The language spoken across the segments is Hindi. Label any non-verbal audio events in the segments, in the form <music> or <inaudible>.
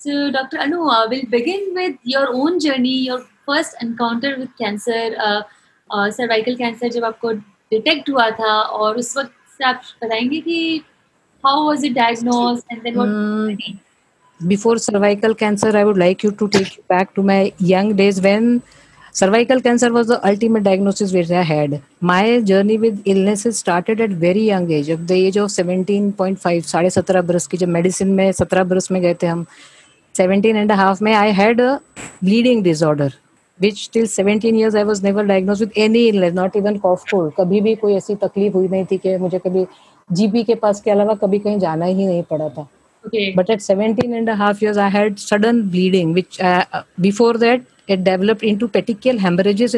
So, Dr. Anu, uh, we'll begin with your own journey, your first encounter with cancer, uh, uh, cervical cancer जब आपको डिटेक्ट हुआ था और उस वक्त से आप बताएँगे कि how was it diagnosed and then what Mm. before cervical cancer i would like you to take you back to my young days when cervical cancer was the ultimate diagnosis which i had my journey with illnesses started at very young age of the age of 17.5 साढ़े सत्रह बरस की जब मेडिसिन में सत्रह बरस में गए थे हम 17 and a half में I had a bleeding disorder which till 17 years I was never diagnosed with any illness not even cough cold कभी भी कोई ऐसी तकलीफ हुई नहीं थी कि मुझे कभी जीपी के पास के अलावा कभी कहीं जाना ही नहीं पड़ा था okay but at 17 and a half years i had sudden bleeding which uh, before that it developed into petechial hemorrhages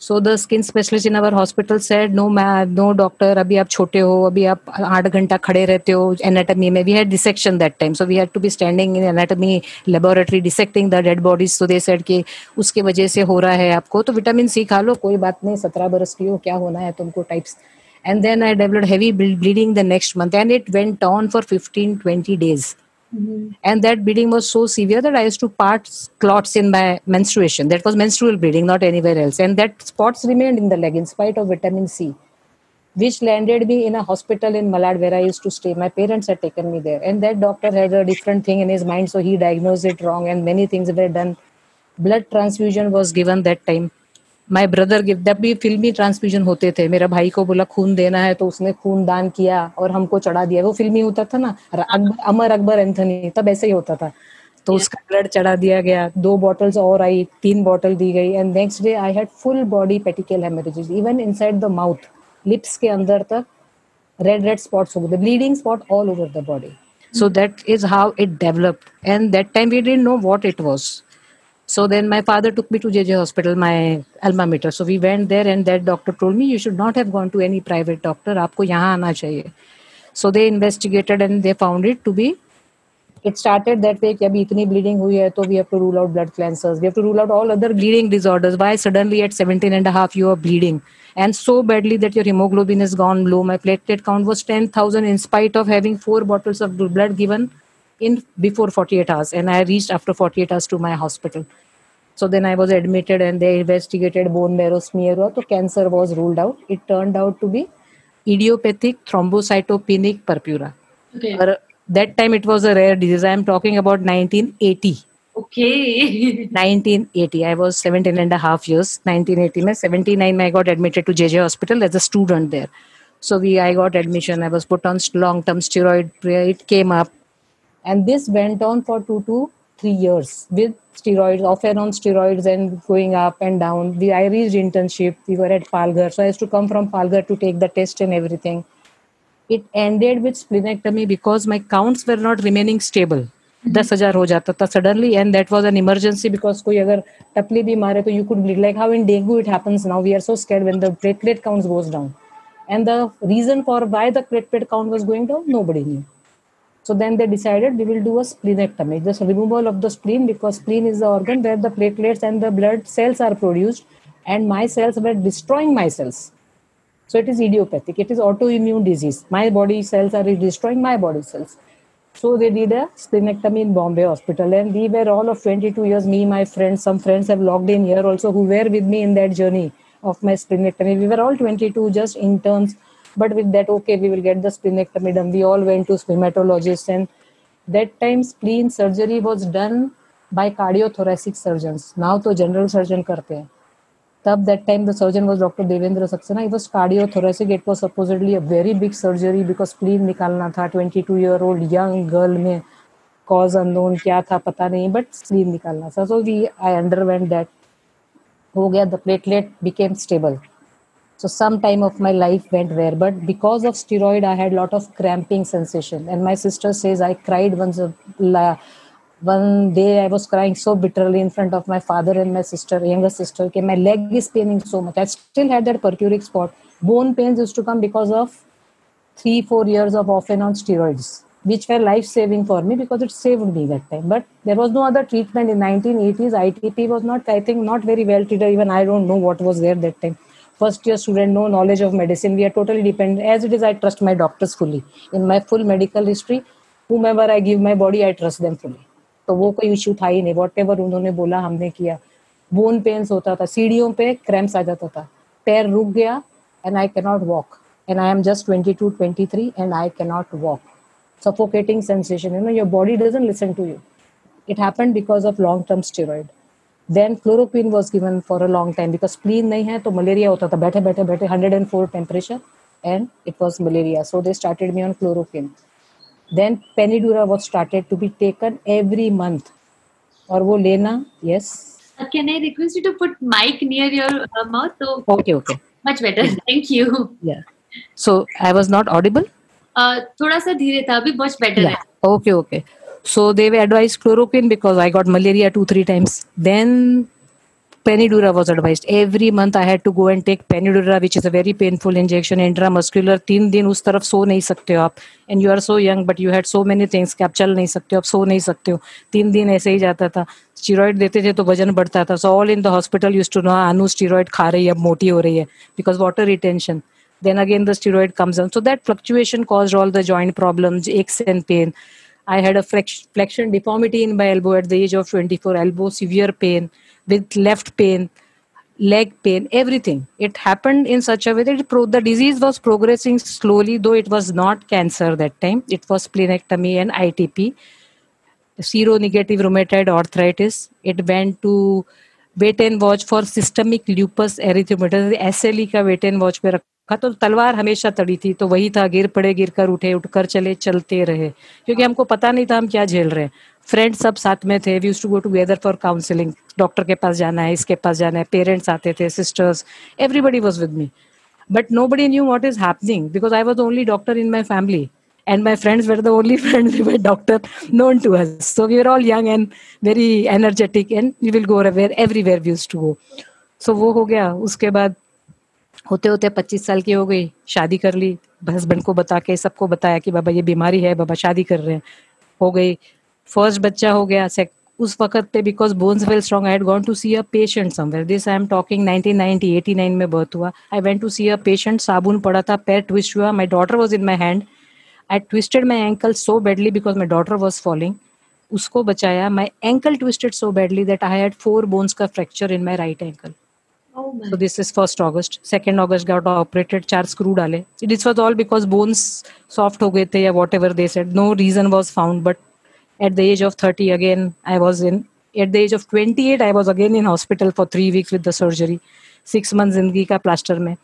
So the skin specialist in our hospital said no my no doctor अभी आप छोटे हो, अभी आप आठ घंटा खड़े रहते हो एनाटमी में. We had dissection that time so we had to be standing in anatomy laboratory dissecting the dead bodies so they said कि उसके वजह से हो रहा है आपको। तो विटामिन सी खा लो, कोई बात नहीं, सत्रह बरस की हो, क्या होना है तुमको types and then I develop heavy bleeding the next month and it went on for fifteen twenty days days. And that bleeding was so severe that I used to part clots in my menstruation. That was menstrual bleeding, not anywhere else. And that spots remained in the leg in spite of vitamin C, which landed me in a hospital in Malad where I used to stay. My parents had taken me there, and that doctor had a different thing in his mind, so he diagnosed it wrong, and many things were done. Blood transfusion was given that time. My brother give जब भी फिल्मी ट्रांसफ्यूजन होते थे मेरा भाई को बोला खून देना है तो उसने खून दान किया और हमको चढ़ा दिया। वो फिल्मी होता था ना अकबर अमर अकबर एंथनी तब ऐसे ही होता था। तो उसका ब्लड चढ़ा दिया गया। दो बॉटल्स और आई तीन बॉटल दी गई। And next day I had full body petechial haemorrhages even inside the mouth lips के अंदर तक रेड रेड स्पॉट्स हो गए bleeding spot all over the body so that is how it developed. And that time we didn't know what it was. so then my father took me to jj hospital my alma mater so we went there and that doctor told me you should not have gone to any private doctor आपको यहाँ आना चाहिए so they investigated and they found it to be it started that way कि अभी इतनी bleeding हुई है तो we have to rule out blood cancers we have to rule out all other bleeding disorders why suddenly at 17 and a half you are bleeding and so badly that your hemoglobin has gone low my platelet count was 10000 in spite of having four bottles of blood given in before 48 hours and i reached after 48 hours to my hospital So then I was admitted and they investigated bone marrow smear. So cancer was ruled out. It turned out to be idiopathic thrombocytopenic purpura. Okay. Uh, that time it was a rare disease. I am talking about 1980. Okay. <laughs> 1980. I was 17 and a half years. 1980. 79, I got admitted to JJ Hospital as a student there. So we, I got admission. I was put on long-term steroid. It came up, and this went on for two to 3 years with steroids off and on steroids and going up and down we i reached internship we were at palghar so i used to come from palghar to take the test and everything it ended with splenectomy because my counts were not remaining stable दस हज़ार हो जाता था suddenly and that was an emergency because कोई अगर टपली भी मारे तो you could bleed like how in dengue it happens now we are so scared when the platelet counts goes down and the reason for why the platelet count was going down nobody knew so then they decided we will do a splenectomy just removal of the spleen because spleen is the organ where the platelets and the blood cells are produced and my cells were destroying my cells so it is idiopathic. It is autoimmune disease. My body cells are destroying my body cells. So they did a splenectomy in Bombay hospital, and we were all of 22 years. Me, my friends, some friends have logged in here also who were with me in that journey of my splenectomy. We were all 22, just interns. But with that, okay, we will get the splenectomy done. We all went to spermatologists, and that time spleen surgery was done by cardiothoracic surgeons. Now तो general surgeon करते हैं. तब that time the surgeon was Dr. Devendra Saxena. It was cardiothoracic. It was supposedly a very big surgery because spleen निकालना था 22 year old young girl में cause unknown क्या था पता नहीं but spleen निकालना था. So we I underwent that. हो गया the platelet became stable. So some time of my life went there, but because of steroid, I had lot of cramping sensation. And my sister says I cried once. A, one day I was crying so bitterly in front of my father and my sister, younger sister. Okay, my leg is paining so much. I still had that purpuric spot. Bone pains used to come because of three, four years of off and on steroids, which were life saving for me because it saved me that time. But there was no other treatment in 1980s. ITP was not, I think, not very well treated. Even I don't know what was there that time. First year student, no knowledge of medicine. We are totally dependent. As it is, I trust my doctors fully. In my full medical history, whomever I give my body, I trust them fully. तो वो कोई इश्यू था ही नहीं वॉट एवर उन्होंने बोला हमने किया बोन पेन्स होता था सीढ़ियों पे क्रैम्स आ जाता था पैर रुक गया and I cannot walk and I am just twenty two twenty three and I cannot walk suffocating sensation you know your body doesn't listen to you it happened because of long term steroid then chloroquine was given for a long time because spleen nahi hai to malaria hota tha baithe baithe baithe 104 temperature and it was malaria so they started me on chloroquine then penidura was started to be taken every month और वो लेना yes uh, can i request you to put mic near your uh, mouth so okay okay much better thank you yeah so i was not audible uh, थोड़ा सा धीरे था अभी much better yeah. है okay okay so they were advised chloroquine because i got malaria two three times then Penidura was advised. Every month I had to go and take Penidura, which is a very painful injection, intramuscular. तीन दिन उस तरफ़ सो नहीं सकते हो आप and you are so young but you had so many things कि आप चल नहीं सकते हो आप सो नहीं सकते हो तीन दिन ऐसे ही जाता था स्टीरोइड देते थे तो वज़न बढ़ता था so all in the hospital use to know Anu steroid खा रही है अब मोटी हो रही है because water retention then again the steroid comes down so that fluctuation caused all the joint problems aches and pain i had a flexion deformity in my elbow at the age of 24 elbow severe pain with left pain leg pain everything. It happened in such a way that pro- the disease was progressing slowly though it was not cancer that time. It was splenectomy and itp seronegative rheumatoid arthritis. It went to wait and watch for systemic lupus erythematosus SLE का wait and watch पे रखा तो तलवार हमेशा तड़ी थी तो वही था, गिर पड़े, गिर कर उठे, उठकर चले, चलते रहे। क्योंकि हमको पता नहीं था हम क्या झेल रहे हैं। फ्रेंड्स सब साथ में थे we use to go together for counselling doctor के पास जाना है, इसके पास जाना है पेरेंट्स आते थे sisters everybody was with me but nobody knew what is happening because I was only doctor in my family and my friends were the only <laughs> friends who were doctor known to us so we were all young and very energetic, and we will go everywhere everywhere we used to go वो हो गया, उसके बाद होते होते पच्चीस साल की हो गई, शादी कर ली हस्बैंड को बता के, सबको बताया कि बाबा ये बीमारी है, बाबा शादी कर रहे हैं। हो गई। फ़र्स्ट बच्चा हो गया उस वक्त पे because bones well strong I gone to see a patient somewhere this I am talking 1990 89 में बर्थ हुआ। I went to see a patient साबुन पड़ा था, पैर ट्विस्ट हुआ my daughter was in my hand I twisted my ankle so badly because my daughter was falling उसको बचाया। My ankle twisted so badly that I had four bones का fracture in my right ankle so this is first August second August got operated चार स्क्रू डाले. This was all because bones soft हो गए थे या whatever they said no reason was found but at the age of thirty again I was in at the age of twenty eight I was again in hospital for three weeks with the surgery six month ज़िंदगी का प्लास्टर में.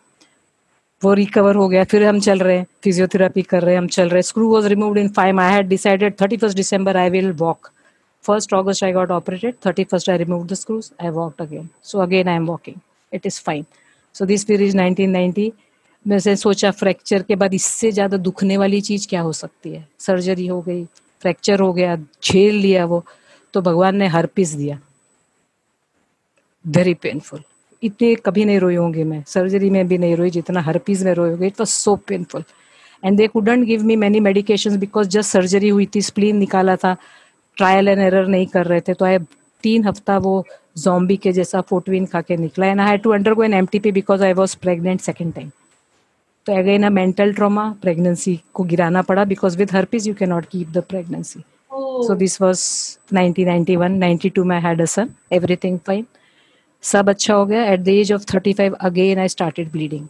वो रिकवर हो गया. फिर हम चल रहे हैं फिजियोथेरापी कर रहे हैं हम चल रहे. हैं screw was remove in five I had decided thirty first December I will walk first August I got operated thirty first I remove the screws I walk again so again I am walking it is fine. So this period is 1990 मैं से सोचा फ्रैक्चर के बाद इससे ज़्यादा दुखने वाली चीज़ क्या हो सकती है? सर्जरी हो गई फ्रैक्चर हो गया, झेल लिया वो तो भगवान ने हर पीस दिया। वेरी पेनफुल इतने कभी नहीं रोई होंगे मैं। सर्जरी में भी नहीं रोई, जितना हर पीस में रोई होगी it was so painful and they couldn't give me many medication because just surgery हुई थी स्प्लीन निकाला था ट्रायल एंड एरर नहीं कर रहे थे तो आई तीन हफ़्ता वो जॉम्बी के जैसा फोटविन खा के निकला and I had to undergo an MTP because I was pregnant second time तो again a mental trauma pregnancy को गिराना पड़ा because with herpes you can not keep the pregnancy so this was 1991 92 में had a son everything fine सब अच्छा हो गया. At the age of 35 again I started bleeding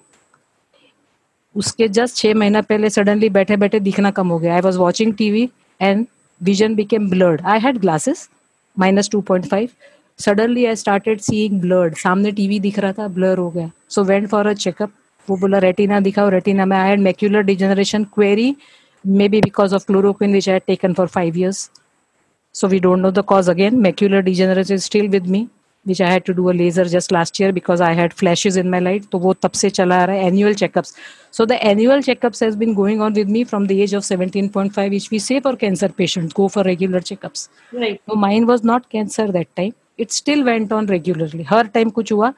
उसके जस्ट छह महीना पहले सडनली बैठे बैठे दिखना कम हो गया. I was watching TV and vision became blurred. I had glasses minus 2.5 suddenly I started seeing blurred सामने टीवी दिख रहा था ब्लर हो गया। So went for a checkup वो बोला रेटिना दिखाओ रेटिना में I had macular degeneration query may be because of chloroquine which I taken for five years so we don't know the cause again macular degeneration is still with me which I had to do a laser just last year because I had flashes in my light तो वो तब से चला आ रहा है annual checkups so the annual checkups has been going on with me from the age of seventeen point five each we say for cancer patient go for regular checkups mind was not cancer that time it still went on regularly. हर time कुछ हुआ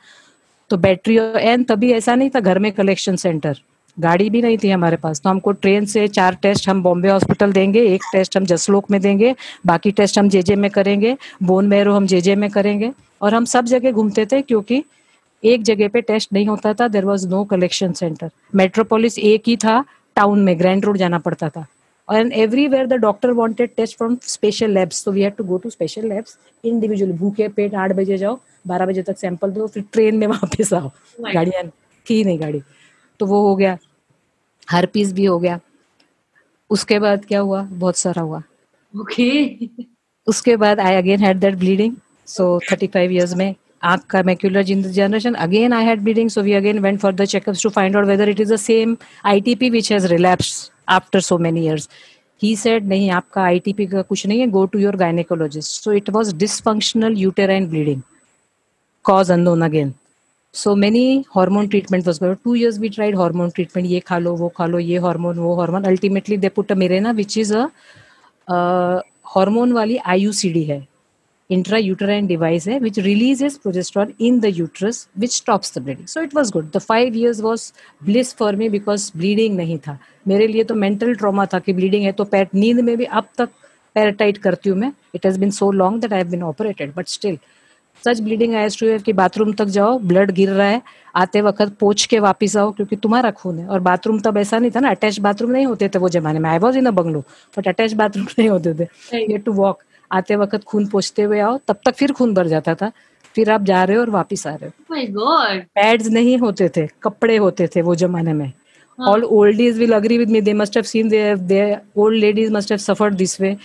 तो बैटरी एन तभी ऐसा नहीं था, घर में कलेक्शन सेंटर गाड़ी भी नहीं थी हमारे पास। तो हमको ट्रेन से चार टेस्ट हम बॉम्बे हॉस्पिटल देंगे, एक टेस्ट हम जसलोक में देंगे, बाकी टेस्ट हम जेजे में करेंगे बोन मैरो हम जेजे में करेंगे। और हम सब जगह घूमते थे क्योंकि एक जगह पे टेस्ट नहीं होता था there was no collection centre Metropolis एक ही था टाउन में ग्रैंड रोड जाना पड़ता था। And everywhere the doctor wanted test from special labs. So we had to go to special labs individually. भूखे पेट आठ बजे जाओ बारह बजे तक सैंपल दो फिर ट्रेन में वापस आओ। गाड़ियाँ की नहीं गाड़ी। तो वो हो गया। हर पीस भी हो गया। उसके बाद क्या हुआ? बहुत सारा हुआ। Okay okay. उसके बाद I again had that bleeding so 35 years में आपका macular generation again I had bleeding so we again went for the checkup to find out whether it is the same I T P which has relapse after so many years he said नहीं, आपका आई टी पी का कुछ नहीं है go to your gynaecologist so it was dysfunctional uterine bleeding cause unknown again so many hormone treatment was two years we tried hormone treatment ये खा लो, वो खा लो, ये हार्मोन वो हॉर्मोन अल्टीमेटली दे पुट मेरे ना विच इज़ अ हार्मोन वाली आई यू सी डी है. Intrauterine device hai which releases progesterone in the uterus which stops the bleeding. So it was good. The 5 years was bliss for me because bleeding nahi tha. मेरे लिए तो मेंटल ट्रॉमा था कि ब्लीडिंग है तो पैर नींद में भी अब तक पैर टाइट करती हूँ मैं। It has been so long that I have been operated but still such bleeding I too कि बाथरूम तक जाओ ब्लड गिर रहा है आते वक्त पोछ के वापिस आओ क्योंकि तुम्हारा खून है। और बाथरूम तब ऐसा नहीं था ना अटैच बाथरूम नहीं होते थे वो जमाने में। I was in a bungalow but attach bathroom नहीं होते थे। ये टू वॉक आते वक्त खून पोछते हुए आओ तब तक फिर खून भर जाता था। फिर आप जा रहे हो और वापिस आ रहे हो। पैड्स oh नहीं होते थे कपड़े होते थे वो जमाने में। All old is will agree with me they must have seen their old ladies must have suffered this way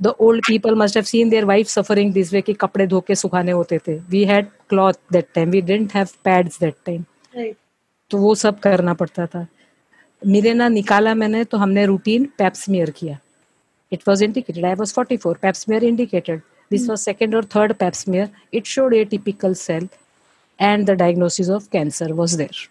the old people must have seen their wife suffering this way कि कपड़े धो के सुखाने होते थे। We had cloth that time we didn't have pads that time तो वो सब करना पड़ता था। मेरे ना निकाला मैंने तो हमने रूटीन पैप्समियर किया। it was indicated I was forty four pap smear indicated this was second और third pap smear it showed a typical cell and the diagnosis of cancer was there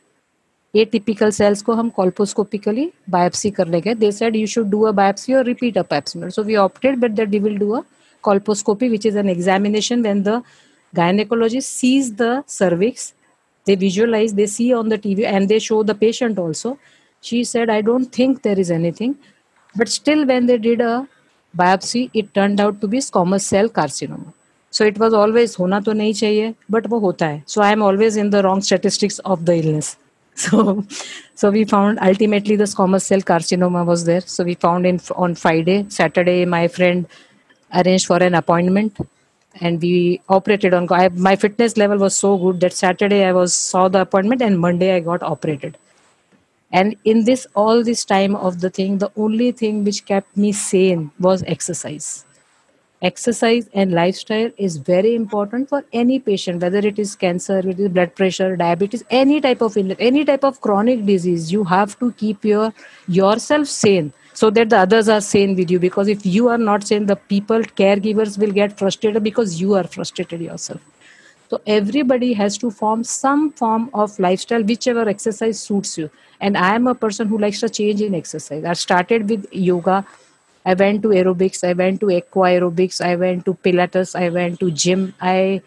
atypical cells को हम colposcopically biopsy करने गए they said you should do a biopsy or repeat a pap smear so we opted but that we will do a colposcopy which is an examination when the gynecologist sees the cervix they visualize they see on the tv and they show the patient also she said i don't think there is anything but still when they did a biopsy it turned out to be squamous cell carcinoma so it was always hona to nahi chahiye but wo hota hai so i am always in the wrong statistics of the illness so so we found ultimately the squamous cell carcinoma was there so we found in on friday saturday my friend arranged for an appointment and we operated on I, my fitness level was so good that saturday i was saw the appointment and monday i got operated and in this all this time of the thing the only thing which kept me sane was exercise. Exercise and lifestyle is very important for any patient whether it is cancer it is blood pressure diabetes any type of any type of chronic disease you have to keep your yourself sane so that the others are sane with you. Because if you are not sane the people caregivers will get frustrated because you are frustrated yourself so everybody has to form some form of lifestyle whichever exercise suits you and i am a person who likes to change in exercise i started with yoga I went to aerobics, I went to aqua aerobics, I went to Pilates, I went to gym. I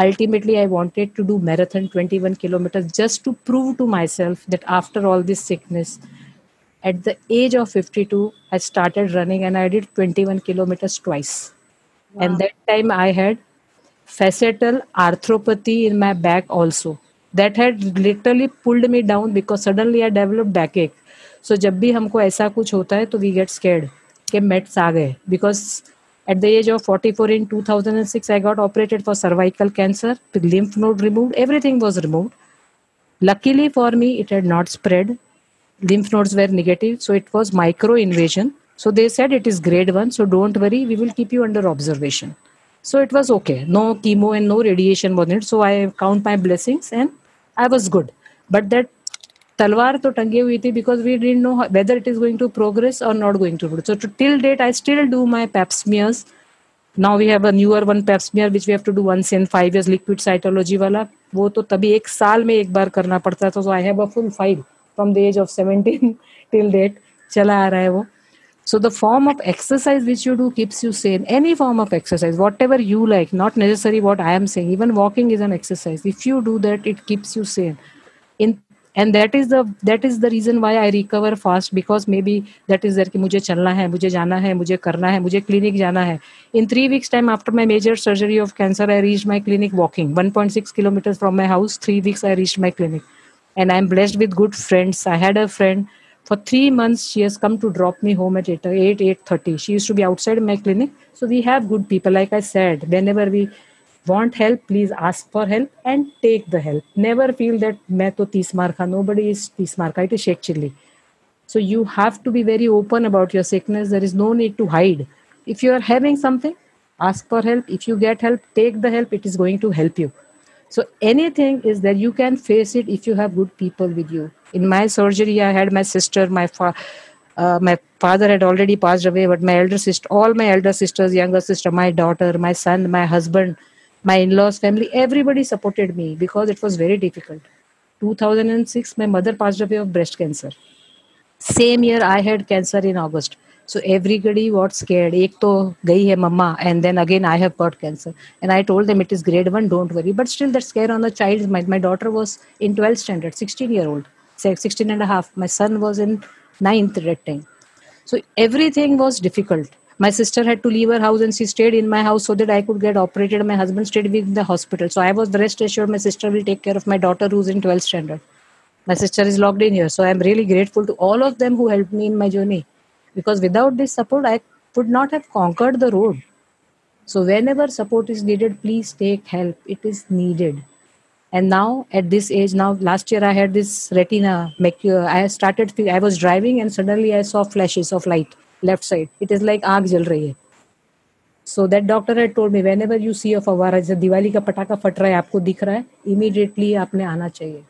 ultimately I wanted to do marathon 21 kilometers just to prove to myself that after all this sickness, at the age of 52, I started running and I did 21 kilometers twice. Wow. And that time I had facetal arthropathy in my back also. That had literally pulled me down because suddenly I developed backache. So जब भी हमको ऐसा कुछ होता है तो we get scared. के मेट्स आ गए because at the age of 44 in 2006 i got operated for cervical cancer with lymph node removed everything was removed luckily for me it had not spread lymph nodes were negative so it was micro invasion so they said it is grade 1 so don't worry we will keep you under observation so it was okay. No chemo and no radiation was needed. So i count my blessings and i was good. But that तलवार तो टंगी हुई थी because we didn't know whether it is going to progress और not going to so till date I still do my pap smears now we have a newer one pap smear which we have to do once in five years liquid cytology वाला वो तो तभी एक साल में एक बार करना पड़ता था. So I have a full file from the age of seventeen till date चला आ रहा है वो. So the form of exercise which you do keeps you sane. Any form of exercise, whatever you like, not necessarily what I am saying. Even walking is an exercise. If you do that, it keeps you sane. In and that is the that is the reason why I recover fast because maybe that is there कि मुझे चलना है मुझे जाना है मुझे करना है मुझे क्लिनिक जाना है in three weeks time after my major surgery of cancer I reach my clinic walking one point six kilometer from my house three weeks I reach my clinic and i'm blessed with good friends i had a friend for three months she has come to drop me home at 8 8 8.30 she used to be outside my clinic. So we have good people like i said whenever we want help please ask for help and take the help. Never feel that main to tees nobody is tees marka it is shake chilli. So you have to be very open about your sickness. There is no need to hide. If you are having something ask for help. If you get help take the help. It is going to help you so anything is that you can face it if you have good people with you. In my surgery i had my sister my fa- uh, my father had already passed away but my elder sister all my elder sisters younger sister my daughter my son my husband my in-laws family everybody supported me because it was very difficult. 2006 my mother passed away of breast cancer. Same year i had cancer in august so everybody was scared ek to gayi hai mama and then again i have got cancer and i told them it is grade 1 don't worry but still that scare on the child my, my daughter was in 12th standard 16 year old 16 and a half my son was in 9th that time so everything was difficult my sister had to leave her house and she stayed in my house so that I could get operated. My husband stayed with the hospital. So I was rest assured my sister will take care of my daughter who's in 12th standard. My sister is locked in here. So I'm really grateful to all of them who helped me in my journey Because without this support, I would not have conquered the road. So whenever support is needed, please take help. It is needed. And now at this age, now last year I had this retina. I started, I was driving and suddenly I saw flashes of light left side. It is like आग जल रही है so that doctor had told me whenever you see a फवारा जैसे दिवाली का पटाखा फट रहा है आपको दिख रहा है immediately आपने आना चाहिए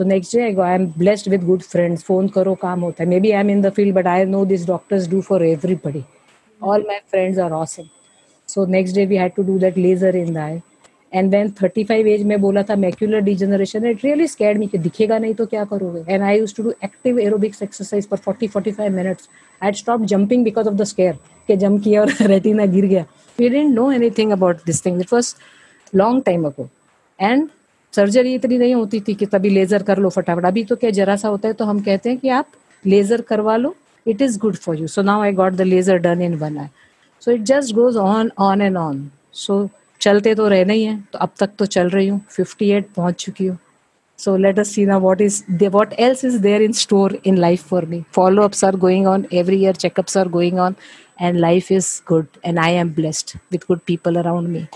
so next day I am blessed with good friends phone करो, काम होता है. May be I am in the field but I know this doctors do for everybody all my friends are awesome so next day we had to do that laser in the eye and then thirty five age में बोला था macular degeneration it really scared me कि दिखेगा नहीं तो क्या करोगे? And I use to do active aerobics exercise पर forty forty five minutes I stop jumping because of the scare के जंप किया और <laughs> रेटिना गिर गया. We didn't know anything about this thing it was long time ago and surgery इतनी नहीं होती थी कि तभी लेजर कर लो फटाफट। अभी तो क्या जरा सा होता है तो हम कहते हैं कि आप लेजर करवा लो। It is good for you so now I got the laser done in one eye so it just goes on on and on so चलते तो रहना ही है। तो अब तक तो चल रही हूँ। फिफ्टी एट पहुँच चुकी हूँ। सो लेट अस सी ना what is they what else is there in store in life for me follow ups are going on every year checkups are going on and life is good and I am blessed with good people around me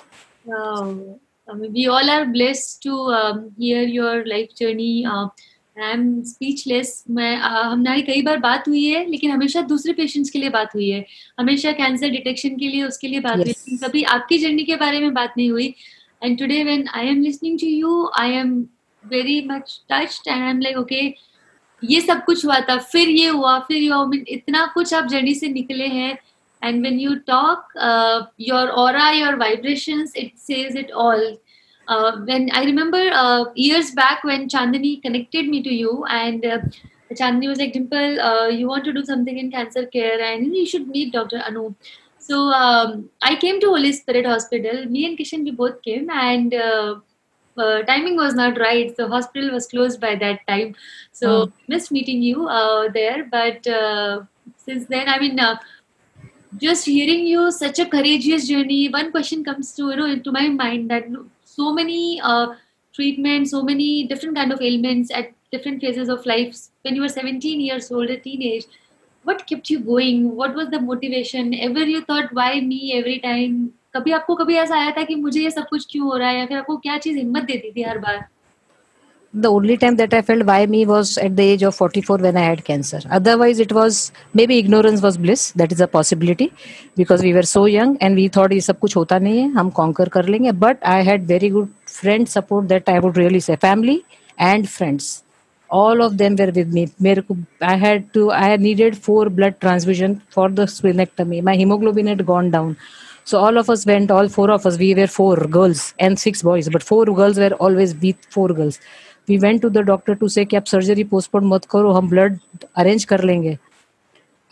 we all are blessed to um, hear your life journey. Uh, I am speechless मैं हमारी कई बार बात हुई है लेकिन हमेशा दूसरे पेशेंट्स के लिए बात हुई है। हमेशा कैंसर डिटेक्शन के लिए उसके लिए बात yes. हुई कभी आपकी जर्नी के बारे में बात नहीं हुई। And today when I am listening to you I am very much touched and I am like okay ये सब कुछ हुआ था फिर ये हुआ फिर ये हुआ। इतना कुछ आप जर्नी से निकले हैं। And when you talk uh, your aura your vibrations it says it all uh, when I remember uh, years back when Chandani connected me to you, and uh, Chandani was like, Dimple, uh, you want to do something in cancer care, and you should meet Dr. Anu. So um, I came to Holy Spirit Hospital. Me and Kishan, we both came, and uh, uh, timing was not right. The hospital was closed by that time. So oh. missed meeting you there. But since then, I mean, just hearing you such a courageous journey one question comes to you know into my mind that so many uh, treatments, so many different kind of ailments at different phases of life. When you were 17 years old, a teenage, what kept you going? What was the motivation? Ever you thought, why me every time? कभी आपको कभी ऐसा आया था कि मुझे ये सब कुछ क्यों हो रहा है या फिर आपको क्या चीज़ हिम्मत देती थी हर बार the only time that I felt why me was at the age of 44 when I had cancer. Otherwise, it was maybe ignorance was bliss. That is a possibility because we were so young and we thought ये सब कुछ होता नहीं है हम conquer कर लेंगे. But I had very good friend support that I would really say family and friends. All of them were with me. I had to. I had needed four blood transfusion for the splenectomy. My hemoglobin had gone down. So all of us went, all four of us, we were four girls and six boys, but four girls were always with four girls. We went to the doctor to say कि आप सर्जरी पोस्टपोन मत करो, हम ब्लड अरेंज कर लेंगे।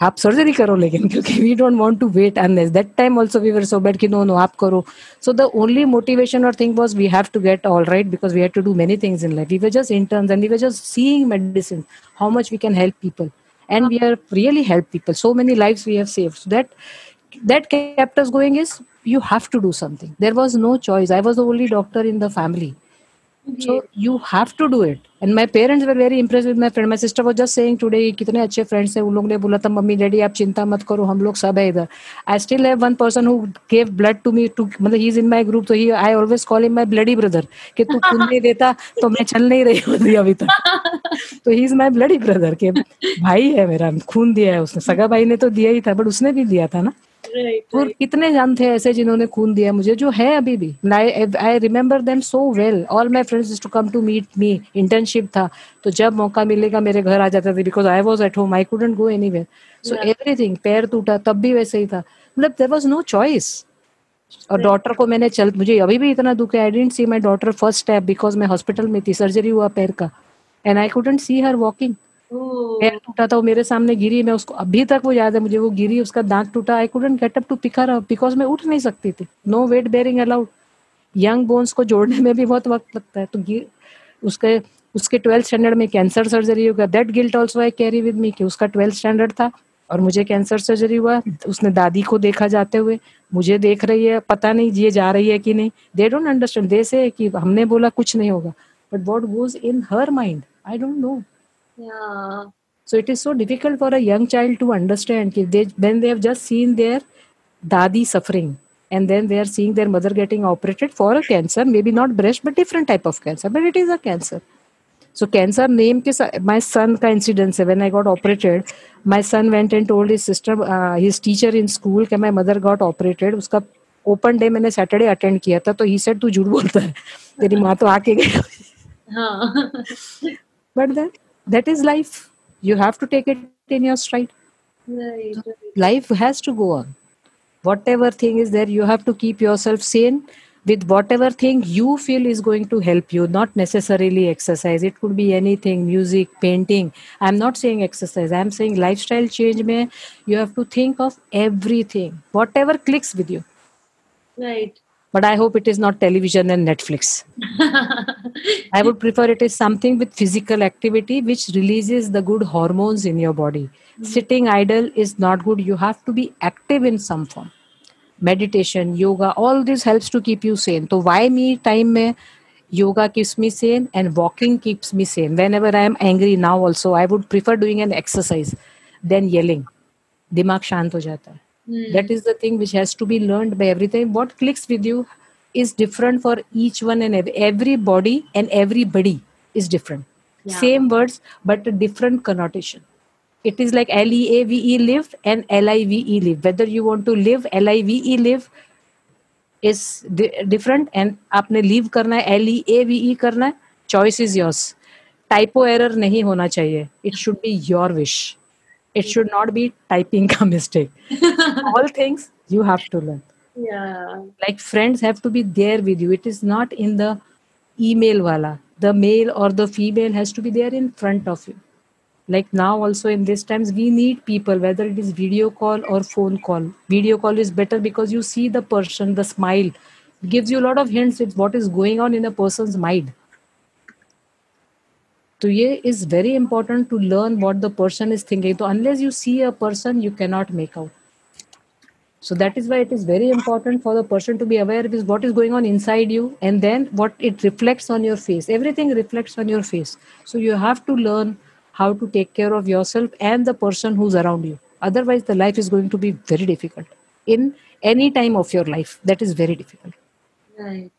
आप सर्जरी करो लेकिन, क्योंकि we don't want to wait unless that time also we were so bad कि नो नो आप करो। सो द ओनली मोटिवेशन और thing was we have to get all right because we have to do many things in life we were just interns and we were just seeing medicine how much we can help people and we are really help people. So many lives we have saved. So that that kept us going is you have to do something. There was no choice. I was the only doctor in the family. So you have to do it and my parents were very impressed with my friend my sister was just saying today कितने अच्छे friends हैं उन लोग ने बोला था मम्मी डैडी आप चिंता मत करो हम लोग सब है इधर I still have one person who gave blood to me to मतलब he is in my group so he I always call him my bloody brother कि तू खून नहीं देता तो मैं चल नहीं रही होती अभी तक तो ही इज़ माई ब्लडी ब्रदर के भाई है मेरा खून दिया है उसने सगा भाई ने तो दिया ही था बट उसने भी दिया था ना और कितने जान थे ऐसे जिन्होंने खून दिया मुझे जो है अभी भी? I remember them so well all my friends to come to meet me internship था. तो जब मौका मिलेगा मेरे घर आ जाते थे because I was at home I couldn't go anywhere so everything पैर टूटा तब भी वैसे ही था. मतलब देर वॉज़ नो चॉइस और डॉटर को मैंने चल मुझे अभी भी इतना दुख है. I didn't see my daughter first step because मैं हॉस्पिटल में थी. सर्जरी हुआ पैर का. And I couldn't see her walking पैर टूटा था वो मेरे सामने गिरी मैं उसको अभी तक वो याद है मुझे वो गिरी उसका दांत टूटा I couldn't get up to pick her because मैं उठ नहीं सकती थी। No weight bearing allowed young bones को जोड़ने में भी बहुत वक्त लगता है तो गिर उसके उसके ट्वेल्थ स्टैंडर्ड में कैंसर सर्जरी होगा that guilt also I carry with me कि उसका ट्वेल्थ स्टैंडर्ड था और मुझे कैंसर सर्जरी हुआ। उसने दादी को देखा जाते हुए मुझे देख रही है पता नहीं ये जा रही है कि नहीं। They don't understand they say कि हमने बोला कुछ नहीं होगा। But what goes in her mind I don't know Yeah. So it is so difficult for a young child to understand if they when they have just seen their dadi suffering and then they are seeing their mother getting operated for a cancer, maybe not breast but different type of cancer, but it is a cancer. So cancer name ke my son ka incident when I got operated, my son went and told his sister, uh, his teacher in school that my mother got operated. Uska open day मैंने सैटरडे अटेंड किया था तो ही सेड तू झूठ बोलता है तेरी माँ तो आके गई but that that is life. You have to take it in your stride. Right, life has to go on. Whatever thing is there you have to keep yourself sane with whatever thing you feel is going to help you not necessarily exercise. It could be anything music painting. I'm not saying exercise. I'm saying lifestyle change may you have to think of everything. Whatever clicks with you. Right but i hope it is not television and netflix <laughs> i would prefer it is something with physical activity which releases the good hormones in your body mm-hmm. sitting idle is not good you have to be active in some form meditation yoga all this helps to keep you sane so why me time mein yoga keeps me sane and walking keeps me sane whenever i am angry now also i would prefer doing an exercise than yelling दिमाग शांत हो जाता है Mm. That is the thing which has to be learned by everything. What clicks with you is different for each one and every, everybody and everybody is different. Yeah. Same words, but a different connotation. It is like L E A V E live and L I V E live. Whether you want to live, L I V E live is di- different and आपने live करना है L E A V E करना है choice is yours. Typo error नहीं होना चाहिए. It should be your wish it should not be typing a mistake. <laughs> All things you have to learn. Yeah. Like friends have to be there with you. It is not in the email wala. The male or the female has to be there in front of you. Like now also in these times we need people whether it is video call or phone call. Video call is better because you see the person the smile. Gives you a lot of hints it's what is going on in a person's mind तो ये is very important to learn what the person is thinking तो unless you see a person you cannot make out so that is why it is very important for the person to be aware of what is going on inside you and then what it reflects on your face everything reflects on your face so you have to learn how to take care of yourself and the person who's around you otherwise the life is going to be very difficult in any time of your life that is very difficult right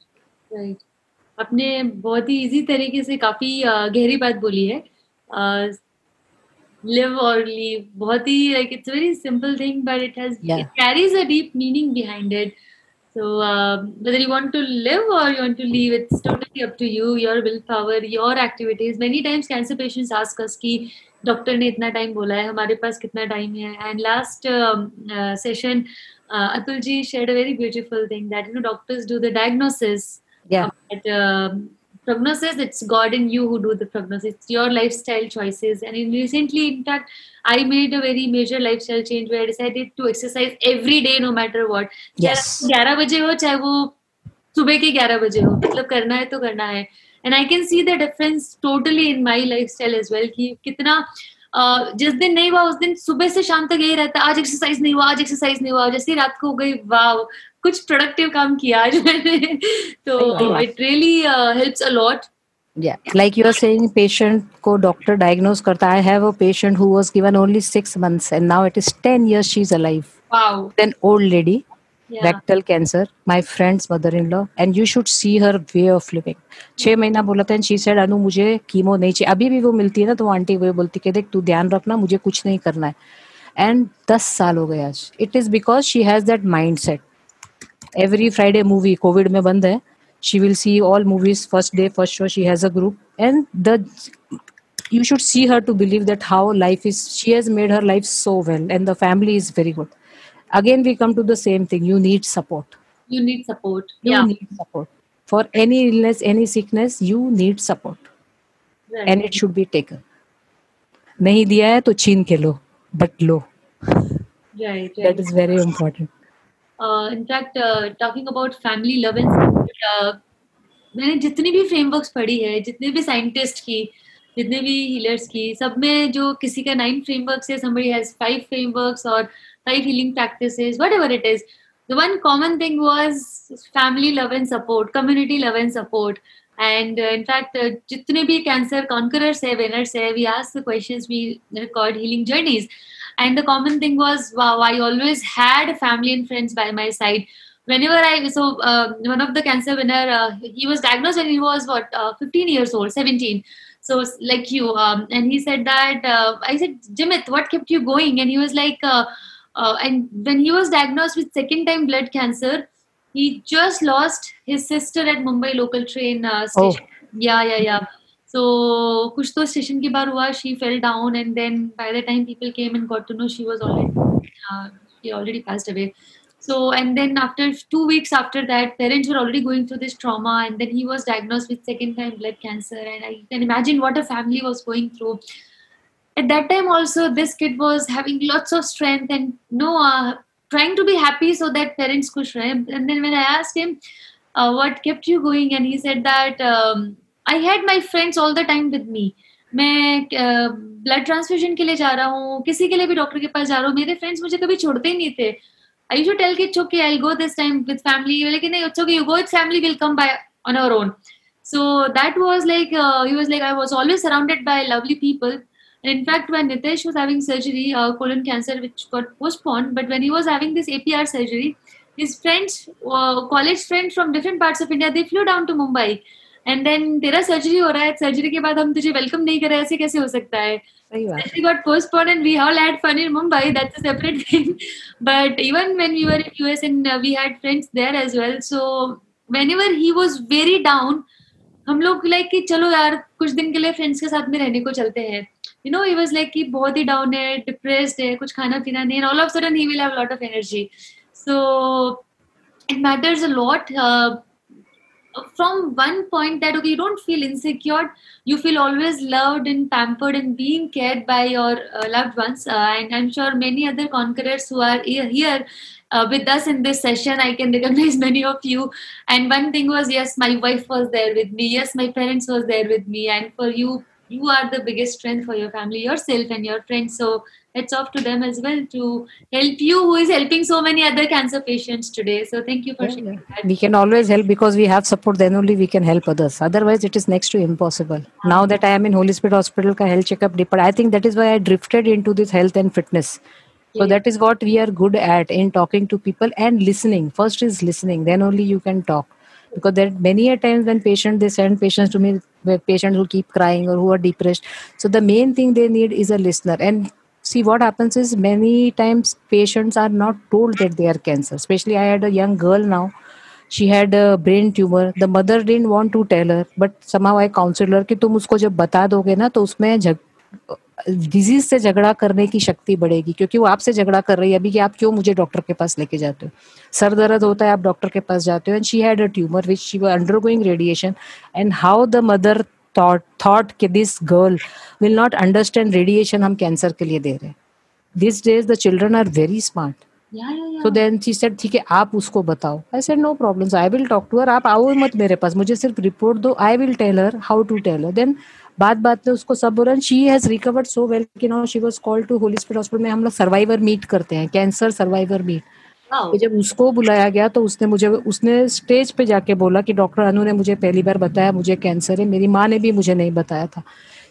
right आपने बहुत ही इजी तरीके से काफ़ी गहरी बात बोली है। लिव और लीव बहुत ही like it's very simple thing but it has it carries a deep meaning behind it so uh, whether you want to live or you want to leave it's totally up to you your willpower your activities. Many times cancer patients ask us ki doctor ने इतना टाइम बोला है हमारे पास कितना टाइम है? And last session Atul ji shared a very beautiful thing that you know doctors do the diagnosis yeah but, um, prognosis it's god in you who do the prognosis it's your lifestyle choices and in recently in fact i made a very major lifestyle change where i decided to exercise every day no matter what yes 11 बजे हो चाहे वो सुबह के 11 बजे हो मतलब करना है तो करना है and I can see the difference totally in my lifestyle as well कि कितना uh, जिस दिन नहीं हुआ उस दिन सुबह से शाम तक यही रहता आज एक्सरसाइज नहीं हुआ आज एक्सरसाइज नहीं हुआ जैसे रात को हो गई वाह कुछ प्रोडक्टिव काम किया आज मैंने। <laughs> तो it really helps a lot like you are saying patient को डॉक्टर डायग्नोज करता I have a patient who was given only six months and now it is ten years she is alive wow then old lady rectal cancer my friend's mother in law and you should see her way of living छह महीना बोला था शी सेड अनु मुझे कीमो नहीं चाहिए अभी भी वो मिलती है ना तो आंटी वो बोलती है देख तू ध्यान रखना मुझे कुछ नहीं करना है एंड दस साल हो गए आज। It is because she has that mindset every Friday movie COVID में बंद है। She will see all movies first day first show she has a group and the you should see her to believe that how life is she has made her life so well and the family is very good again we come to the same thing you need support you need support you need support for any illness any sickness you need support and it should be taken नहीं दिया है तो छीन के लो but low. That is very important uh, in fact talking about family love and मैंने जितनी भी फ्रेमवर्क्स पढ़ी है जितने भी साइंटिस्ट की जितने भी हीलर्स की सब में जो किसी का नाइन फ्रेमवर्क्स है समरी हैज़ फाइव फ्रेमवर्क्स और five healing practices whatever it is the one common thing was family love and support community love and support and in fact जितने भी कैंसर कॉन्करर्स है वेनर्स है we ask the questions we record healing journeys and the common thing was wow i always had family and friends by my side. Whenever i so uh, one of the cancer winner uh, he was diagnosed when he was what uh, 15 years old 17 so like you um, and he said that uh, i said jimit what kept you going? And he was like uh, uh, and when he was diagnosed with second time blood cancer he just lost his sister at mumbai local train uh, station. Yeah yeah yeah so kuch to station ke baad hua she fell down and then by the time people came and got to know she was already uh, she already passed away. So and then after two weeks after that parents were already going through this trauma and then he was diagnosed with second time blood cancer and i can imagine what a family was going through. At that time also this kid was having lots of strength and no uh, trying to be happy so that parents could and then when i asked him uh, what kept you going? And he said that um, I had my friends all the time with me मैं ब्लड uh, ट्रांसफ्यूजन के लिए जा रहा हूँ किसी के लिए भी डॉक्टर के पास जा रहा हूँ मेरे फ्रेंड्स मुझे कभी छोड़ते ही नहीं थे। आई शू टेल किट चुके I go this time with family लेकिन you go with family will come by on our own so that was like you was like I was always surrounded by lovely people in fact when Nitesh was having surgery colon cancer which got postpone but when you was having this A P R surgery his friends college friends from different parts of India they flew down to Mumbai and then तेरा सर्जरी हो रहा है सर्जरी के बाद हम तुझे वेलकम नहीं कर रहे ऐसे कैसे हो सकता है सही got postponed and we all had fun in Mumbai. That's a separate <laughs> thing. But even when we were in US and uh, we had friends there as well. So whenever he was very down, हम लोग लाइक कि चलो यार कुछ दिन के लिए फ्रेंड्स के साथ में रहने को चलते हैं you know he was like कि बहुत ही डाउन है डिप्रेस्ड है कुछ खाना पीना नहीं all of sudden he will have lot of energy so it matters a lot from one point that okay you don't feel insecure. You feel always loved and pampered and being cared by your uh, loved ones. Uh, and i'm sure many other conquerors who are here uh, with us in this session i can recognize <laughs> many of you. And one thing was yes my wife was there with me. Yes my parents was there with me. And for you you are the biggest strength for your family yourself and your friends. So it's off to them as well to help you who is helping so many other cancer patients today. So thank you for Yeah, sharing yeah. that. We can always help because we have support then only we can help others. Otherwise it is next to impossible. Now that i am in holy spirit hospital ka health checkup but i think that is why i drifted into this health and fitness. So Yeah. that is what we are good at in talking to people and listening. First is listening then only you can talk because there many a times when patient they send patients to me where patients who keep crying or who are depressed so the main thing they need is a listener and see what happens is many times patients are not told that they are cancer especially i had a young girl now she had a brain tumor the mother didn't want to tell her but somehow i counseled her कि तुम उसको जब बता दोगे ना तो उसमें झग डिज़ीज़ से झगड़ा करने की शक्ति बढ़ेगी क्योंकि वो आपसे झगड़ा कर रही है अभी कि आप क्यों मुझे डॉक्टर के पास लेके जाते हो? सर दर्द होता है आप डॉक्टर के पास जाते हो and she had a tumour which she undergoing radiation and how the mother thought thought कि this girl will not understand radiation हम कैंसर के लिए दे रहे हैं। This days the children are very smart तो देन शी सेड ठीक है आप उसको बताओ. I said no problems I will talk to her आप आओ मत मेरे पास मुझे सिर्फ़ रिपोर्ट दो I will tell her how to tell her then बात बात में उसको सब बोला she has recovered so well कि no she was called to Holy Spirit Hospital में हम लोग सर्वाइवर मीट करते हैं कैंसर सर्वाइवर मीट Wow. जब उसको बुलाया गया तो उसने मुझे उसने स्टेज पे जाके बोला कि डॉक्टर अनु ने मुझे पहली बार बताया मुझे कैंसर है मेरी माँ ने भी मुझे नहीं बताया था।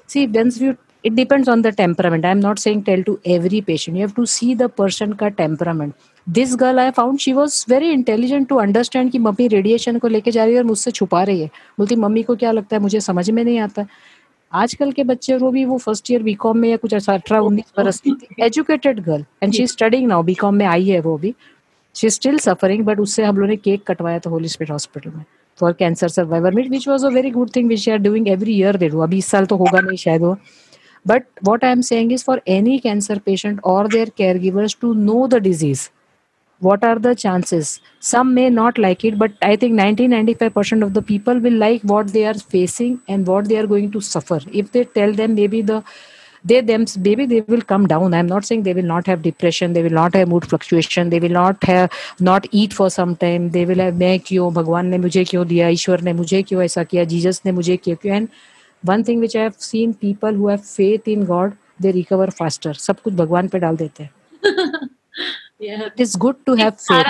See veins you it depends on the temperament. I'm not saying tell to every patient. You have to see the person ka temperament. This girl i found she was very intelligent to understand कि मम्मी रेडिएशन को लेके जा रही है और मुझसे छुपा रही है। बोलती मम्मी को क्या लगता है? मुझे समझ में नहीं आता। आजकल के बच्चे वो भी वो फ़र्स्ट ईयर बीकॉम में या कुछ ऐसा अठारह उन्नीस बरस की educated girl and she studying now BCom में आई है वो भी। शी स्टिल सफरिंग बट उससे हम लोगों ने केक कटवाया था होली स्पिरिट हॉस्पिटल में for cancer survivor meet which was a very good thing which are doing every year they do अभी इस साल तो होगा नहीं शायद वो। But what i'm saying is for any cancer patient or their caregivers to know the disease what are the chances some may not like it but i think 90 95% of the people will like what they are facing and what they are going to suffer if they tell them maybe the they them maybe they will come down i'm not saying they will not have depression they will not have mood fluctuation they will not have not eat for some time they will have मैं क्यों भगवान ने मुझे क्यों दिया ईश्वर ने मुझे क्यों ऐसा किया जीसस ने मुझे क्यों किया and one thing which I have seen people who have faith in God they recover faster सब कुछ भगवान पे डाल देते हैं it is good to have faith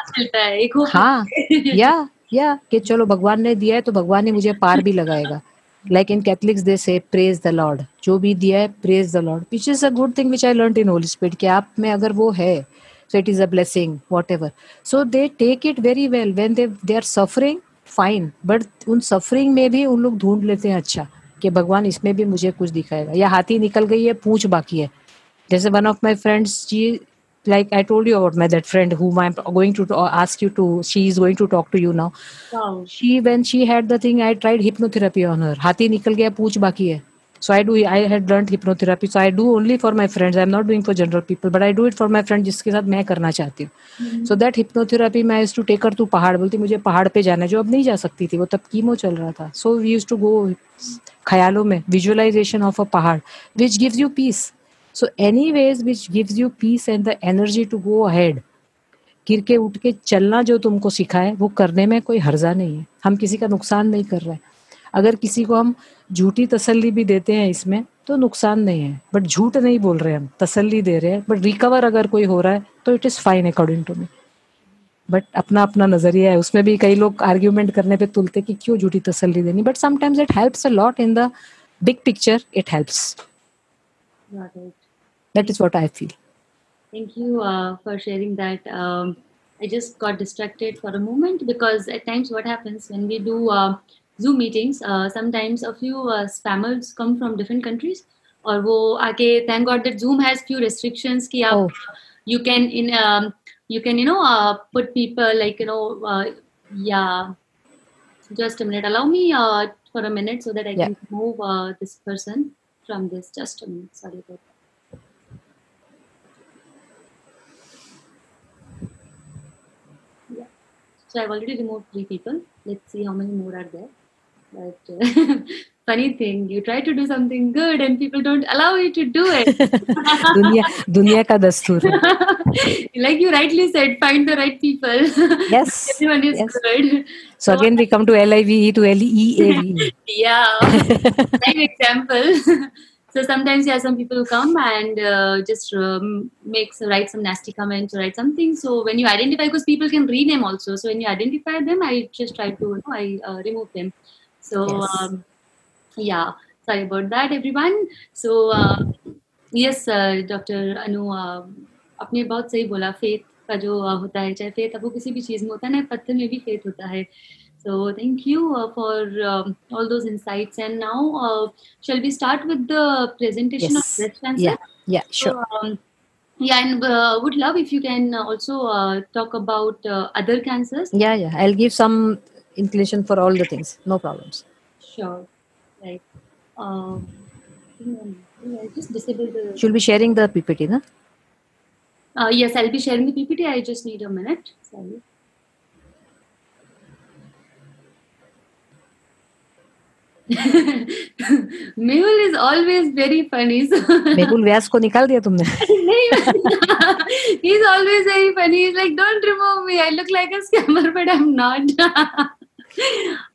हाँ <laughs> या या कि चलो भगवान ने दिया है तो भगवान ने मुझे पार भी लगाएगा। Like in Catholics they say praise the Lord जो भी दिया है praise the Lord which is a good thing which I learn in Holy Spirit कि आप में अगर वो है so it is a blessing whatever. So they take it very well. When they they are suffering fine. But उन सफरिंग में भी उन लोग ढूंढ लेते हैं अच्छा कि भगवान इसमें भी मुझे कुछ दिखाएगा। या हाथी निकल गई है पूछ बाकी है। जैसे वन ऑफ़ माई फ्रेंड्स जी like I told you about my that friend whom I'm going to ask you to. She is going to talk to you now. Wow. She when she had the thing, I tried hypnotherapy on her. हाथी निकल गया पूछ बाकी है. So I do. I had learned hypnotherapy. So I do only for my friends. I'm not doing for general people, but I do it for my friend जिसके साथ मैं करना चाहती हूँ. Mm-hmm. So that hypnotherapy मैं used to take her to पहाड़ बोलती मुझे पहाड़ पे जाना है जो अब नहीं जा सकती थी वो तब कीमो चल रहा था. So we used to go ख्यालों में विजुअलाइजेशन ऑफ़ अ पहाड़ which gives you peace so anyways which gives you peace and the energy to go ahead गिर के उठ के चलना जो तुमको सिखाए वो करने में कोई हर्जा नहीं है। हम किसी का नुकसान नहीं कर रहे अगर किसी को हम झूठी तसल्ली भी देते हैं इसमें तो नुकसान नहीं है। बट झूठ नहीं बोल रहे हम, तसल्ली दे रहे हैं। बट रिकवर अगर कोई हो रहा है तो it is fine according to me but अपना अपना नज़रिया है। उसमें भी कई लोग आर्ग्यूमेंट करने पे तुलते कि क्यों झूठी तसल्ली देनी। But sometimes it helps a lot in the big picture it helps that is what i feel thank you uh, for sharing that um, i just got distracted for a moment because at times what happens when we do uh, zoom meetings uh, sometimes a few uh, spammers come from different countries और वो आके thank god that zoom has few restrictions कि आप oh. you can in um, you can you know uh, put people like you know uh, yeah just a minute allow me uh, for a minute so that i yeah. can move uh, this person from this just a minute sorry about that so i've already removed three people. Let's see how many more are there. But uh, <laughs> funny thing you try to do something good and people don't allow you to do it. <laughs> Dunya dunya ka dastur. <laughs> Like you rightly said find the right people. Yes everyone is yes. good. So, so again we come to live to leav yeah. Same example so sometimes yeah some people come and uh, just um, make write some nasty comments or write something so when you identify because people can rename also so when you identify them i just try to you know, i uh, remove them so yes. um, yeah sorry about that everyone so uh, yes uh, dr anu uh, आपने बहुत सही बोला फेथ का जो uh, होता है चाहे फेथ अब वो किसी भी चीज़ में होता है ना पत्थर में भी फेथ होता है so thank you uh, for um, all those insights and now uh, shall we start with the presentation yes. of breast cancer yeah yeah sure so, um, yeah and uh, would love if you can also uh, talk about uh, other cancers yeah yeah i'll give some inclination for all the things no problems sure Right. Um, I just disable the. She'll be sharing the PPT, na? Uh, yes, I'll be sharing the PPT. I just need a minute. Sorry. Mehul is always very funny. So Mehul व्यास को निकाल दिया तुमने He's always very funny. He's like, don't remove me. I look like a scammer, but I'm not.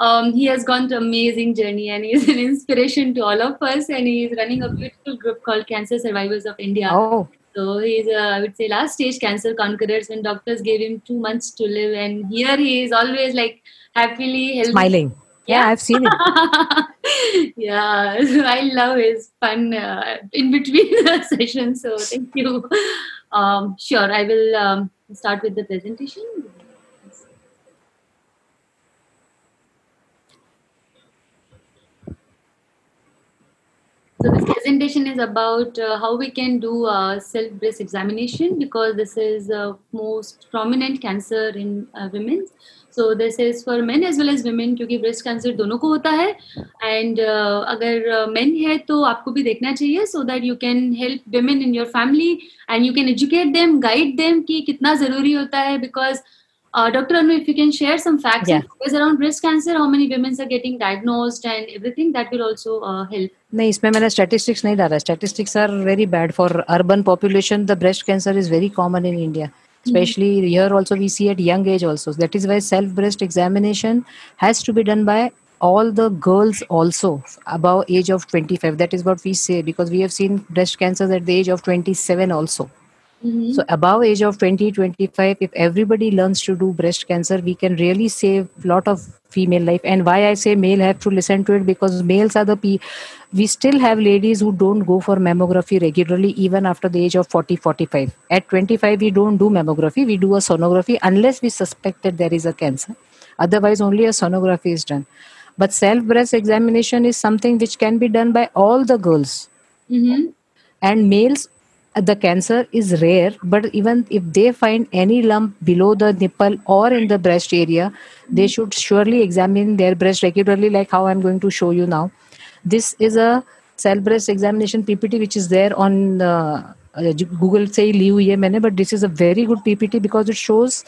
um, he has gone through amazing journey and he's an inspiration to all of us and he's running a beautiful group called cancer survivors of india oh So he's, uh, I would say, last stage cancer conquerors when doctors gave him two months to live, and here he is always like happily healthy. smiling. Yeah, I've seen it. <laughs> yeah, I love his fun uh, in between <laughs> the sessions. So thank you. Um, sure, I will um, start with the presentation. So this presentation is about uh, how we can do a self-breast examination because this is uh, most prominent cancer in uh, women. So this is for men as well as women क्योंकि ब्रेस्ट कैंसर दोनों को होता है। एंड uh, अगर मेन uh, है तो आपको भी देखना चाहिए so that you can help women in your family and you can educate them guide them कि कितना ज़रूरी होता है। Because doctor Anu if you can share some facts around breast cancer how many womens are getting diagnosed and everything that will also help नहीं इसमें मैंने स्टैटिस्टिक्स नहीं डाला। Statistics are very bad for urban population the breast cancer is very common in India Hmm. especially here also we see at young age also. That is why self breast examination has to be done by all the girls also above age of 25 that is what we say because we have seen breast cancers at the age of 27 also Mhm. so above age of 20 25 if everybody learns to do breast cancer we can really save a lot of female life. And why i say male have to listen to it because males are the pe- we still have ladies who don't go for mammography regularly even after the age of 40 45 at 25 we don't do mammography we do a sonography unless we suspect that there is a cancer. Otherwise only a sonography is done. But self breast examination is something which can be done by all the girls. Mhm. and males the cancer is rare but even if they find any lump below the nipple or in the breast area they should surely examine their breast regularly like how i'm going to show you now this is a cell breast examination ppt which is there on uh, uh, google से ही ली हुई है मैंने but this is a very good ppt because it shows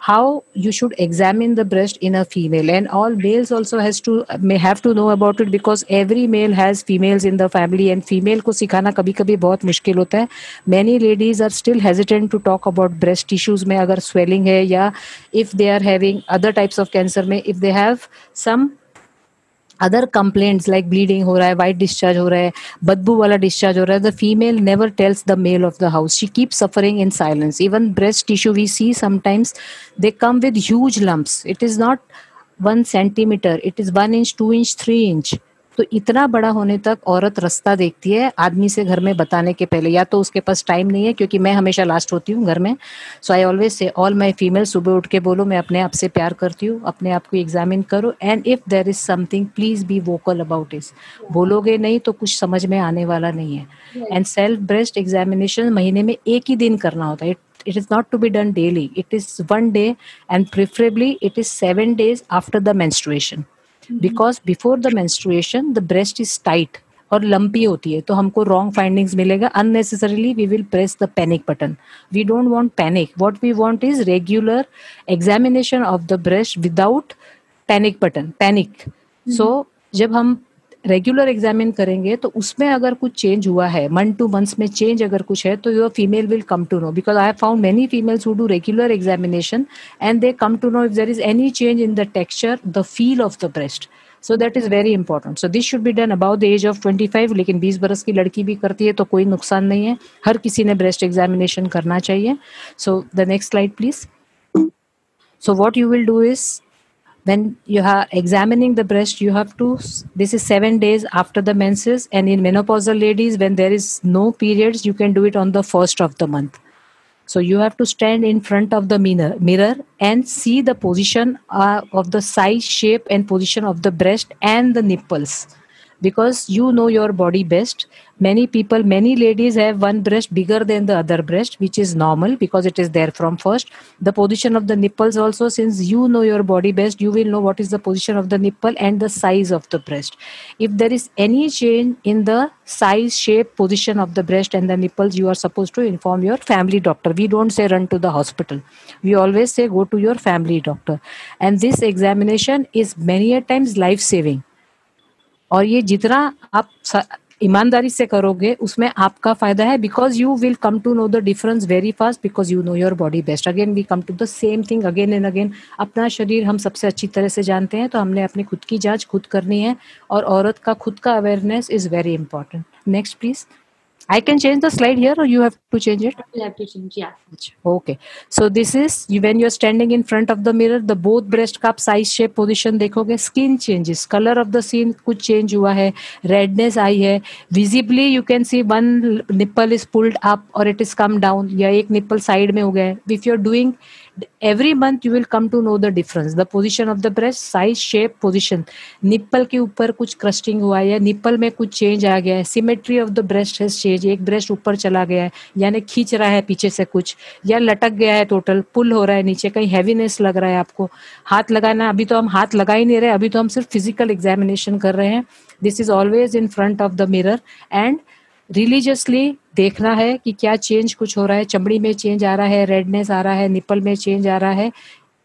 how you should examine the breast in a female and all males also has to may have to know about it because every male has females in the family and female को सिखाना कभी कभी बहुत मुश्किल होता है many ladies are still hesitant to talk about breast tissues में अगर swelling है या if they are having other types of cancer में if they have some other complaints like bleeding हो रहा है वाइट डिस्चार्ज हो रहा है, बदबू वाला डिस्चार्ज हो रहा है the female never tells the male of the house she keep suffering in silence even breast tissue we see sometimes they come with huge lump it is not one centimetre it is one inch two inch three inch तो इतना बड़ा होने तक औरत रास्ता देखती है आदमी से घर में बताने के पहले। या तो उसके पास टाइम नहीं है क्योंकि मैं हमेशा लास्ट होती हूँ घर में। So I always say all my female सुबह उठ के बोलो मैं अपने आप से प्यार करती हूँ अपने आप को एग्जामिन करो and if there is something please be vocal about इस बोलोगे नहीं तो कुछ समझ में आने वाला नहीं है। एंड सेल्फ ब्रेस्ट एग्जामिनेशन महीने में एक ही दिन करना होता है। It is not to be done daily. It is one day and preferably it is 7 days after the menstruation. Because before the menstruation the breast is tight और लंपी होती है तो हमको रॉन्ग फाइंडिंग्स मिलेगा। Unnecessarily we will press the panic button we don't want panic what we want is regular examination of the breast without panic button panic so जब हम रेगुलर एग्जामिन करेंगे तो उसमें अगर कुछ चेंज हुआ है मंथ टू मंथ्स में चेंज अगर कुछ है तो your female will come to know because I have found many females who do regular examination and they come to know if there is any change in the texture the feel of the breast so that is very important so this should be done about the age of 25 लेकिन 20 बरस की लड़की भी करती है तो कोई नुकसान नहीं है। हर किसी ने ब्रेस्ट एग्जामिनेशन करना चाहिए। So the next slide please so what you will do is when you are examining the breast you have to this is 7 days after the menses and in menopausal ladies when there is no periods you can do it on the first of the month. So you have to stand in front of the mirror, mirror and see the position uh, of the size shape and position of the breast and the nipples because you know your body best. Many people many ladies have one breast bigger than the other breast which is normal because it is there from first. The position of the nipples also since you know your body best you will know what is the position of the nipple and the size of the breast. If there is any change in the size shape position of the breast and the nipples you are supposed to inform your family doctor. We don't say run to the hospital. We always say go to your family doctor. And this examination is many a times life saving और ये जितना आप ईमानदारी से करोगे, उसमें आपका फ़ायदा है because you will come to know the difference very fast because you know your body best again we come to the same thing again and again अपना शरीर हम सबसे अच्छी तरह से जानते हैं तो हमने अपनी खुद की जाँच खुद करनी है और औरत का खुद का awareness is very important next please I can change the slide here or you have to change it? You have to change, yeah. Okay. So this is when you're standing in front of the mirror, the both breast का size shape position देखोगे skin changes, color of the skin कुछ change हुआ है, redness आई है, visibly you can see one nipple is pulled up or it is come down या एक nipple side में हो गया है. If you're doing every month you will come to know the difference. The position of the breast, size, shape, position. Nipple के ऊपर कुछ क्रस्टिंग हुआ है या निप्पल में कुछ चेंज आ गया है। Symmetry of the breast has change एक ब्रेस्ट ऊपर चला गया है, यानी खींच रहा है पीछे से कुछ, या लटक गया है टोटल पुल हो रहा है नीचे, कहीं हैवीनेस लग रहा है आपको। हाथ लगाना, अभी तो हम हाथ लगा ही नहीं रहे, अभी तो हम सिर्फ़ फ़िज़िकल एग्जामिनेशन कर रहे हैं। This is always in front of the mirror and religiously देखना है कि क्या चेंज कुछ हो रहा है। चमड़ी में चेंज आ रहा है रेडनेस आ रहा है निपल में चेंज आ रहा है।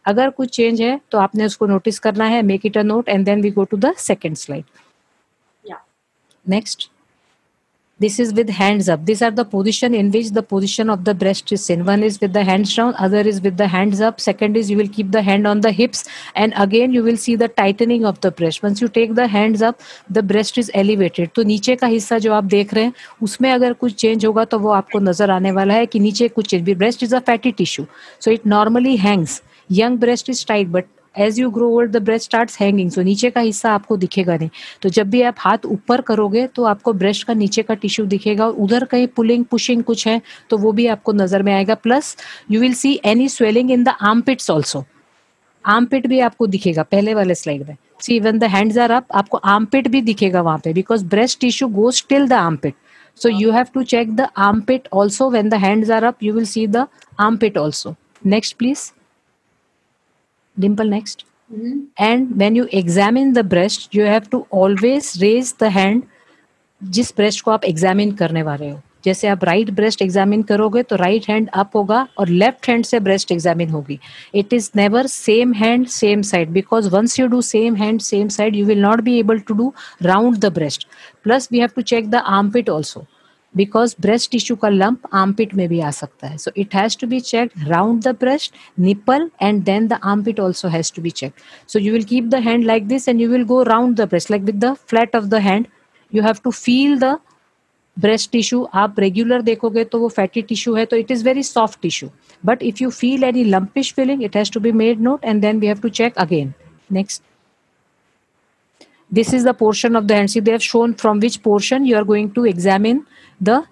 अगर कुछ चेंज है तो आपने उसको नोटिस करना है make it a note and then we go to the second slide next this is with hands up these are the position in which the position of the breast is in one is with the hands down other is with the hands up second is you will keep the hand on the hips and again you will see the tightening of the breast once you take the hands up the breast is elevated तो नीचे का हिस्सा जो आप देख रहे हैं उसमें अगर कुछ चेंज होगा तो वो आपको नज़र आने वाला है कि नीचे कुछ change breast is a fatty tissue so it normally hangs young breast is tight but as you grow old the breast start hanging so नीचे का हिस्सा आपको दिखेगा नहीं। तो जब भी आप हाथ ऊपर करोगे तो आपको ब्रेस्ट का नीचे का टिश्यू दिखेगा और उधर कहीं पुलिंग पुशिंग कुछ है तो वो भी आपको नज़र में आएगा। Plus you will see any swelling in the armpits also armpit भी आपको दिखेगा, पहले वाले स्लाइड में। See even the hands are up आपको आर्म पिट भी दिखेगा वहाँ पे because breast tissue goes till the armpit so, you have to check the armpit also. When the are up, you will see the armpit also. Next, please. Dimple next. Mm-hmm. and when you examine the breast you have to always raise the hand जिस ब्रेस्ट को आप एग्जामिन करने वाले हो। जैसे आप राइट ब्रेस्ट एग्जामिन करोगे तो राइट हैंड अप होगा और लेफ़्ट हैंड से ब्रेस्ट एग्जामिन होगी। It is never same hand same side because once you do same hand same side you will not be able to do round the breast plus we have to check the arm armpit also because breast tissue का लंप आर्मपिट में भी आ सकता है. So it has to be check round the breast nipple and then the armpit also has to be check so you will keep the hand like this and you will go round the breast like with the flat of the hand you have to feel the breast tissue आप रेगुलर देखोगे तो वो फैटी टिश्यू है तो it is very soft tissue but if you feel any lumpish feeling it has to be made note and then we have to check again next this is the portion of the hand see they have shown from which portion you are going to examine the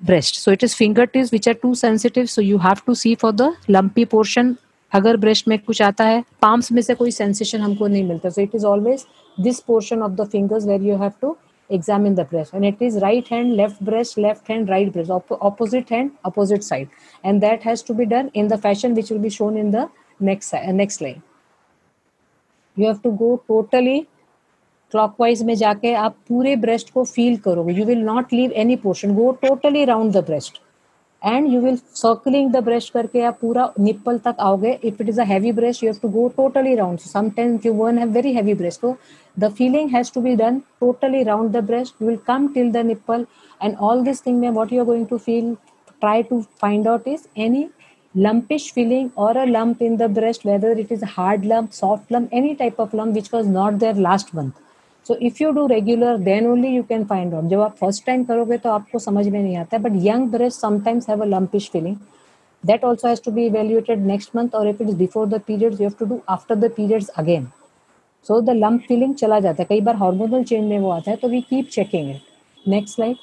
breast so it is fingertips which are too sensitive so you have to see for the lumpy portion अगर ब्रेस्ट में कुछ आता है पाम्स में से कोई सेंसेशन हमको नहीं मिलता so it is always this portion of the fingers where you have to examine the breast and it is right hand left breast left hand right breast op- opposite hand opposite side and that has to be done in the fashion which will be shown in the next uh, next line you have to go totally clockwise में जाके आप पूरे ब्रेस्ट को फील करोगे। You will not leave any portion go totally round the breast and you will circling the breast करके आप पूरा निप्पल तक आओगे। If it is heavy breast you have to go totally round sometimes you one have very heavy breast तो the feeling has to be done totally round the breast you will come till the nipple and all this thing में what you are going to feel try to find out is any lumpish feeling or a lump in the breast, whether it is hard lump, soft lump, any type of lump which was not there last month. So if you do regular then only you can find out जब आप फ़र्स्ट टाइम करोगे तो आपको समझ में नहीं आता but young breast sometimes have a lumpish feeling that also has to be evaluated next month और if it is before the periods you have to do after the periods again so the lump feeling चला जाता है. कई बार हार्मोनल चेंज में वो आता है तो we keep checking it next life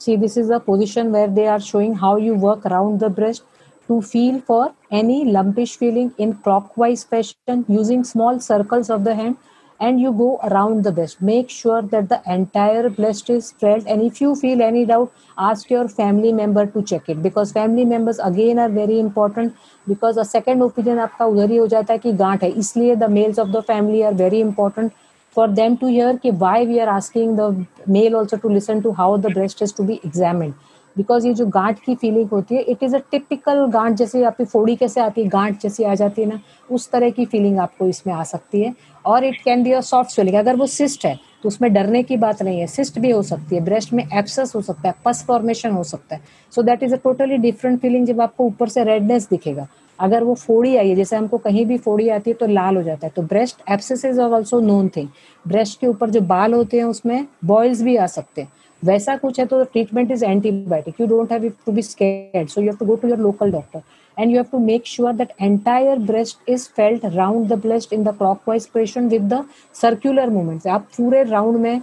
see this is the position where they are showing how you work around the breast to feel for any lumpish feeling in clockwise fashion using small circles of the hand and you go around the breast make sure that the entire breast is spread and if you feel any doubt ask your family member to check it because family members again are very important because a second opinion आपका उधर ही हो जाता है कि गांठ है इसलिए the males of the family are very important for them to hear कि why we are asking the male also to listen to how the breast is to be examined because ये जो गांठ की फीलिंग होती है इट इज़ अ टिपिकल गांठ जैसे आपकी फोड़ी कैसे आती है, गांठ जैसी आ जाती है ना, उस तरह की फीलिंग आपको इसमें आ सकती है। और it can be a soft swelling अगर वो सिस्ट है तो उसमें डरने की बात नहीं है सिस्ट भी हो सकती है ब्रेस्ट में एप्सस हो सकता है पस फॉर्मेशन हो सकता है। So that is a totally different feeling जब आपको ऊपर से रेडनेस दिखेगा। अगर वो फोड़ी आई है, जैसे हमको कहीं भी फोड़ी आती है तो लाल हो जाता है। तो breast abscess of also known thing breast के ऊपर जो बाल होते हैं, उसमें बॉयल्स भी आ सकते हैं। वैसा कुछ है तो treatment is antibiotic you don't have to be scared so you have to go to your local doctor and you have to make sure that entire breast is felt round the breast in the clockwise position with the circular movements. आप पूरे राउंड में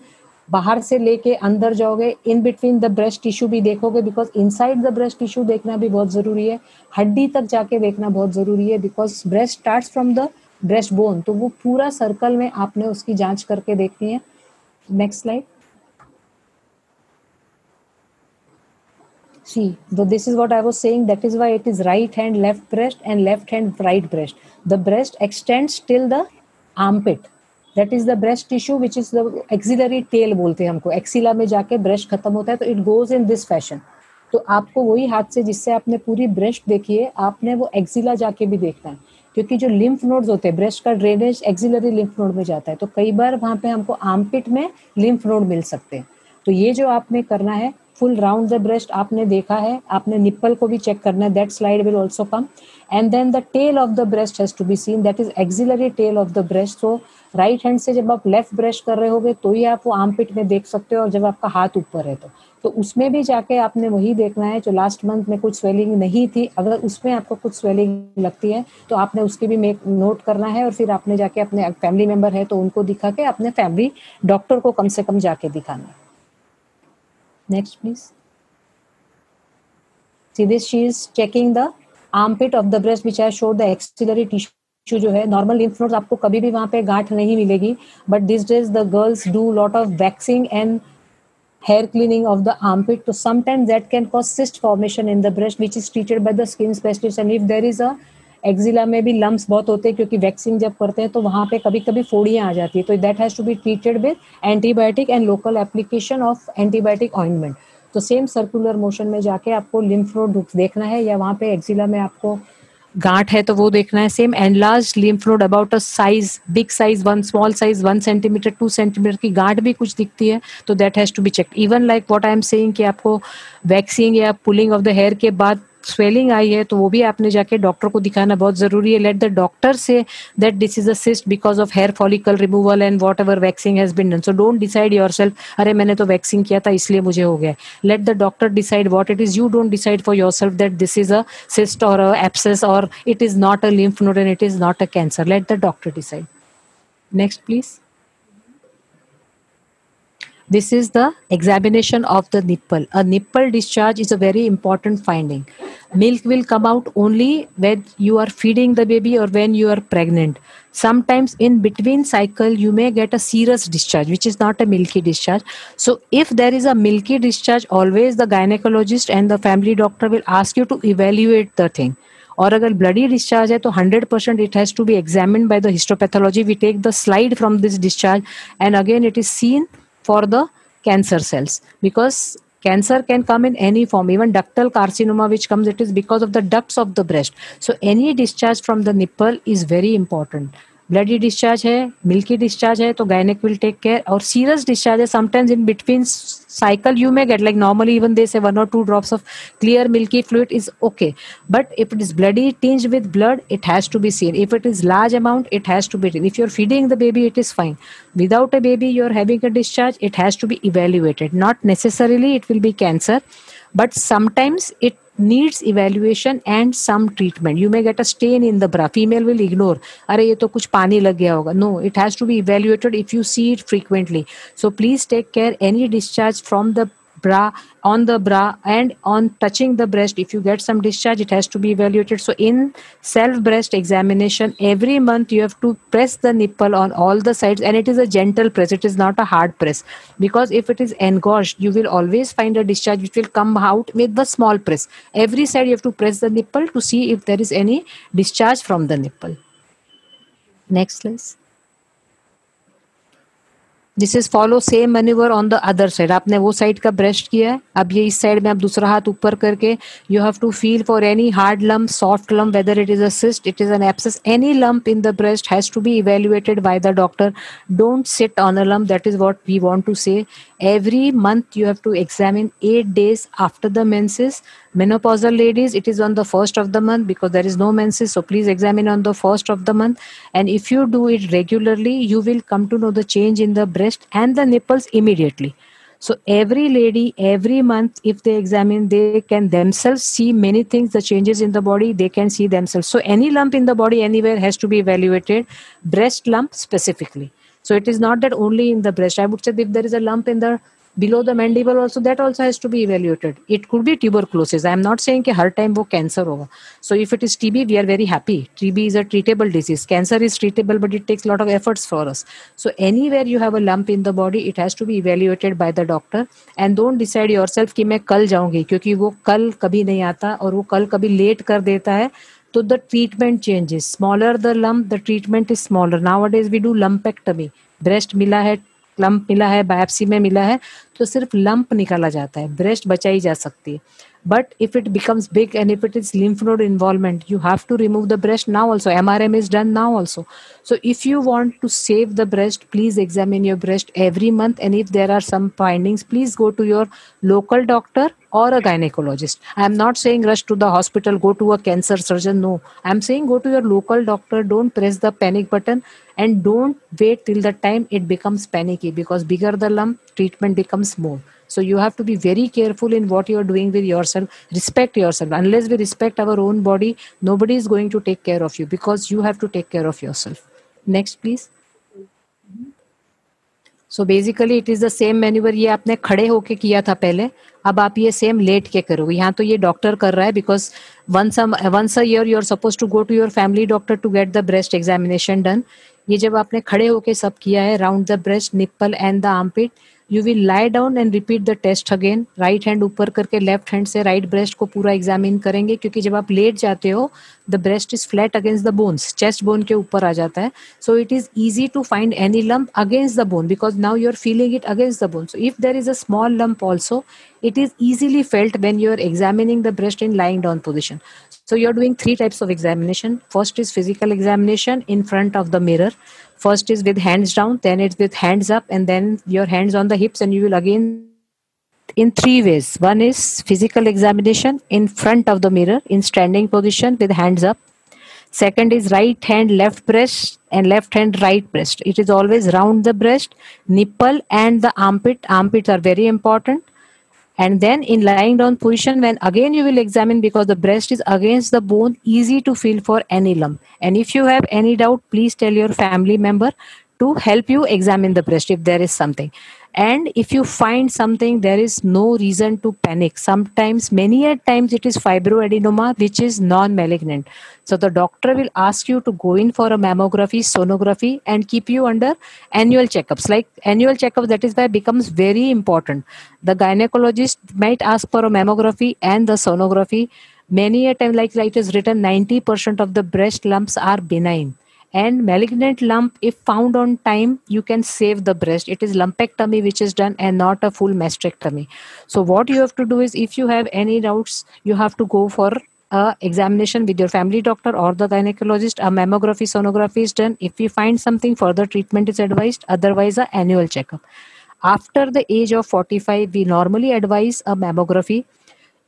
बाहर से लेके अंदर जाओगे in between the breast tissue भी देखोगे because inside the breast tissue देखना भी बहुत ज़रूरी है. हड्डी तक जाके देखना बहुत ज़रूरी है because breast start from the breast bone तो वो पूरा सर्कल में आपने उसकी जाँच करके देखनी है. Next slide see so this is what i was saying that is why it is right hand left breast and left hand right breast the breast extends till the armpit that is the breast tissue which is the axillary tail बोलते हैं हमको एक्सिला में जाके ब्रेस्ट खत्म होता है तो it goes in this fashion तो आपको वही हाथ से जिससे आपने पूरी ब्रेस्ट देखी है आपने वो एक्सिला जाके भी देखना है क्योंकि जो लिम्फ नोड्स होते हैं ब्रेस्ट का ड्रेनेज एक्सिलरी लिम्फ नोड में जाता है तो कई बार वहाँ पे हमको आर्मपिट में लिम्फ नोड मिल सकते हैं तो ये जो आपने करना है फुल राउंड द ब्रेस्ट आपने देखा है, आपने निप्पल को भी चेक करना है that slide will also come and then the tail of the breast has to be seen that is axillary tail of the breast so right hand से जब आप लेफ़्ट ब्रश कर रहे होगे तो ही आप वो आर्म पिट में देख सकते हो, और जब आपका हाथ ऊपर है तो। तो उसमें भी जाके आपने वही देखना है, जो लास्ट मंथ में कुछ स्वेलिंग नहीं थी, अगर उसमें आपको कुछ स्वेलिंग लगती है तो आपने उसकी भी मेक नोट करना है, और फिर आपने जाके अपने फैमिली मेंबर है तो उनको दिखा के अपने फैमिली डॉक्टर को कम से कम जाके दिखाना है। next, please. See this, she is checking the armpit of the breast, which i showed the axillary tissue जो है नॉर्मल लिम्फ नोड्स आपको कभी भी वहाँ पे गांठ नहीं मिलेगी but this days the girls do lot of waxing and hair cleaning of the armpit तो sometime that can cause cyst formation in the breast which is treated by the skin specialist and if there is a axilla में भी लम्स बहुत होते हैं, क्योंकि वैक्सीन जब करते हैं तो वहाँ पे कभी कभी फोड़ियाँ आ जाती है। तो that has to be treated with antibiotic and local application of antibiotic ointment तो सेम सर्कुलर मोशन में जाके आपको लिम्फ नोड देखना है, या वहाँ पे एक्जिला में आपको गांठ है तो वो देखना है। Same and large lymph node about a size big size one small size one centimetre two centimetre की गांठ भी कुछ दिखती है तो that has to be check even like what I am saying कि आपको वैक्सीन या पुलिंग ऑफ़ द हेयर के बाद स्वेलिंग आई है तो वो भी आपने जाके डॉक्टर को दिखाना बहुत ज़रूरी है। लेट द डॉक्टर से that this is a cyst because of hair follicle removal and whatever waxing has been done so don't decide yourself अरे, मैंने तो वैक्सिंग किया था, इसलिए मुझे हो गया। Let the doctor decide what it is you don't decide for yourself that this is a cyst और एप्सेस और it is not a lymph node and it is not a cancer let the doctor decide next please This is the examination of the nipple. A nipple discharge is a very important finding. Milk will come out only when you are feeding the baby or when you are pregnant. Sometimes in between cycle, you may get a serous discharge, which is not a milky discharge. So if there is a milky discharge, always the gynecologist and the family doctor will ask you to evaluate the thing. और अगर ब्लडी डिस्चार्ज है तो 100 percent it has to be examine by the histopathology we take the slide from this discharge and again it is seen for the cancer cells. Because cancer can come in any form. Even ductal carcinoma which comes it is because of the ducts of the breast. So any discharge from the nipple is very important bloody discharge है मिल्की डिस्चार्ज है तो गायनेक विल टेक केयर और सीरियस डिस्चार्ज है sometimes in between cycle you may get like normally even they say one और two drops of clear milky fluid is okay but if it is bloody tinge with blood it has to be seen if it is large amount it has to be teen if you are feeding the baby it is fine without a baby you are having a discharge it has to be evaluated not necessarily it will be cancer but sometimes it needs evaluation and some treatment. You may get a stain in the bra. Female will ignore are ye to kuch pani lag gaya hoga. No it has to be evaluated if you see it frequently. So please take care. Any discharge from the bra on the bra and on touching the breast if you get some discharge it has to be evaluated. So in self breast examination every month you have to press the nipple on all the sides and it is a gentle press. It is not a hard press. Because if it is engorged you will always find a discharge which will come out with the small press. Every side you have to press the nipple to see if there is any discharge from the nipple. Next please this is follow same manoeuvre on the other side आपने वो साइड का ब्रेस्ट किया है। अब ये इस साइड में आप दूसरा हाथ ऊपर करके you have to feel for any hard lump soft lump whether it is a it is an abscess any lump in the breast has to be evaluated by the doctor don't sit on a lump that is what we want to say every month you have to examine at days after the menses. Menopausal ladies it is on the first of the month because there is no menses so please examine on the first of the month. And if you do it regularly you will come to know the change in the breast and the nipples immediately. So every lady every month if they examine they can themselves see many things the changes in the body they can see themselves. So any lump in the body anywhere has to be evaluated breast lump specifically. So it is not that only in the breast. I would say if there is a lump in the below the mandible also that also has to be evaluated it could be tuberculosis i am not saying that har time wo cancer hoga so if it is tb we are very happy tb is a treatable disease cancer is treatable but it takes lot of efforts for us so anywhere you have a lump in the body it has to be evaluated by the doctor and don't decide yourself मैं कल जाऊँगी क्योंकि वो कल कभी नहीं आता और वो कल कभी लेट कर देता है तो the treatment changes smaller the lump the treatment is smaller nowadays we do lumpectomy breast मिला है लंप मिला है बायोप्सी में मिला है तो सिर्फ़ लंप निकाला जाता है ब्रेस्ट बचाई जा सकती है। But if it becomes big and if it is lymph node involvement you have to remove the breast now also. Mrm is done now also. So if you want to save the breast please examine your breast every month. And if there are some findings please go to your local doctor or a gynecologist. I am not saying rush to the hospital go to a cancer surgeon. No. I am saying go to your local doctor. Don't press the panic button and don't wait till the time it becomes panicky because bigger the lump treatment becomes more so you have to be very careful in what you are doing with yourself respect yourself unless we respect our own body nobody is going to take care of you because you have to take care of yourself next please so basically it is the same manoeuvre ये आपने खड़े होके किया था पहले अब आप ये सेम लेट के करोगे यहाँ तो ये डॉक्टर कर रहा है because once once a year you are suppose to go to your family doctor to get the breast examination done ये जब आपने खड़े होके सब किया है round the breast nipple and the armpit you will lie down and repeat the test again right hand ऊपर करके लेफ़्ट हैंड से राइट right ब्रेस्ट को पूरा एग्जामिन करेंगे क्योंकि जब आप लेट जाते हो the breast is flat against the bones chest bone के ऊपर आ जाता है so it is easy to find any lump against the bone because now you are feeling it against the bone so if there is a small lump also it is easily felt when you are examining the breast in lying down position. So you're doing three types of examination. First is physical examination in front of the mirror. First is with hands down then it's with hands up and then your hands on the hips and you will again in three ways. One is physical examination in front of the mirror in standing position with hands up. Second is right hand left breast and left hand right breast. It is always round the breast nipple and the armpit. Armpits are very important and then in lying down position when again you will examine because the breast is against the bone easy to feel for any lump. And if you have any doubt please tell your family member to help you examine the breast if there is something. And if you find something there is no reason to panic. Sometimes many a times it is fibroadenoma which is non-malignant. So the doctor will ask you to go in for a mammography sonography and keep you under annual checkups. Like annual checkups that is why becomes very important. The gynecologist might ask for a mammography and the sonography. Many a time like it is written 90% of the breast lumps are benign and malignant lump if found on time you can save the breast it is lumpectomy which is done and not a full mastectomy so what you have to do is if you have any doubts you have to go for a examination with your family doctor or the gynecologist a mammography sonography is done if you find something further treatment is advised otherwise a annual checkup after the age of 45 we normally advise a mammography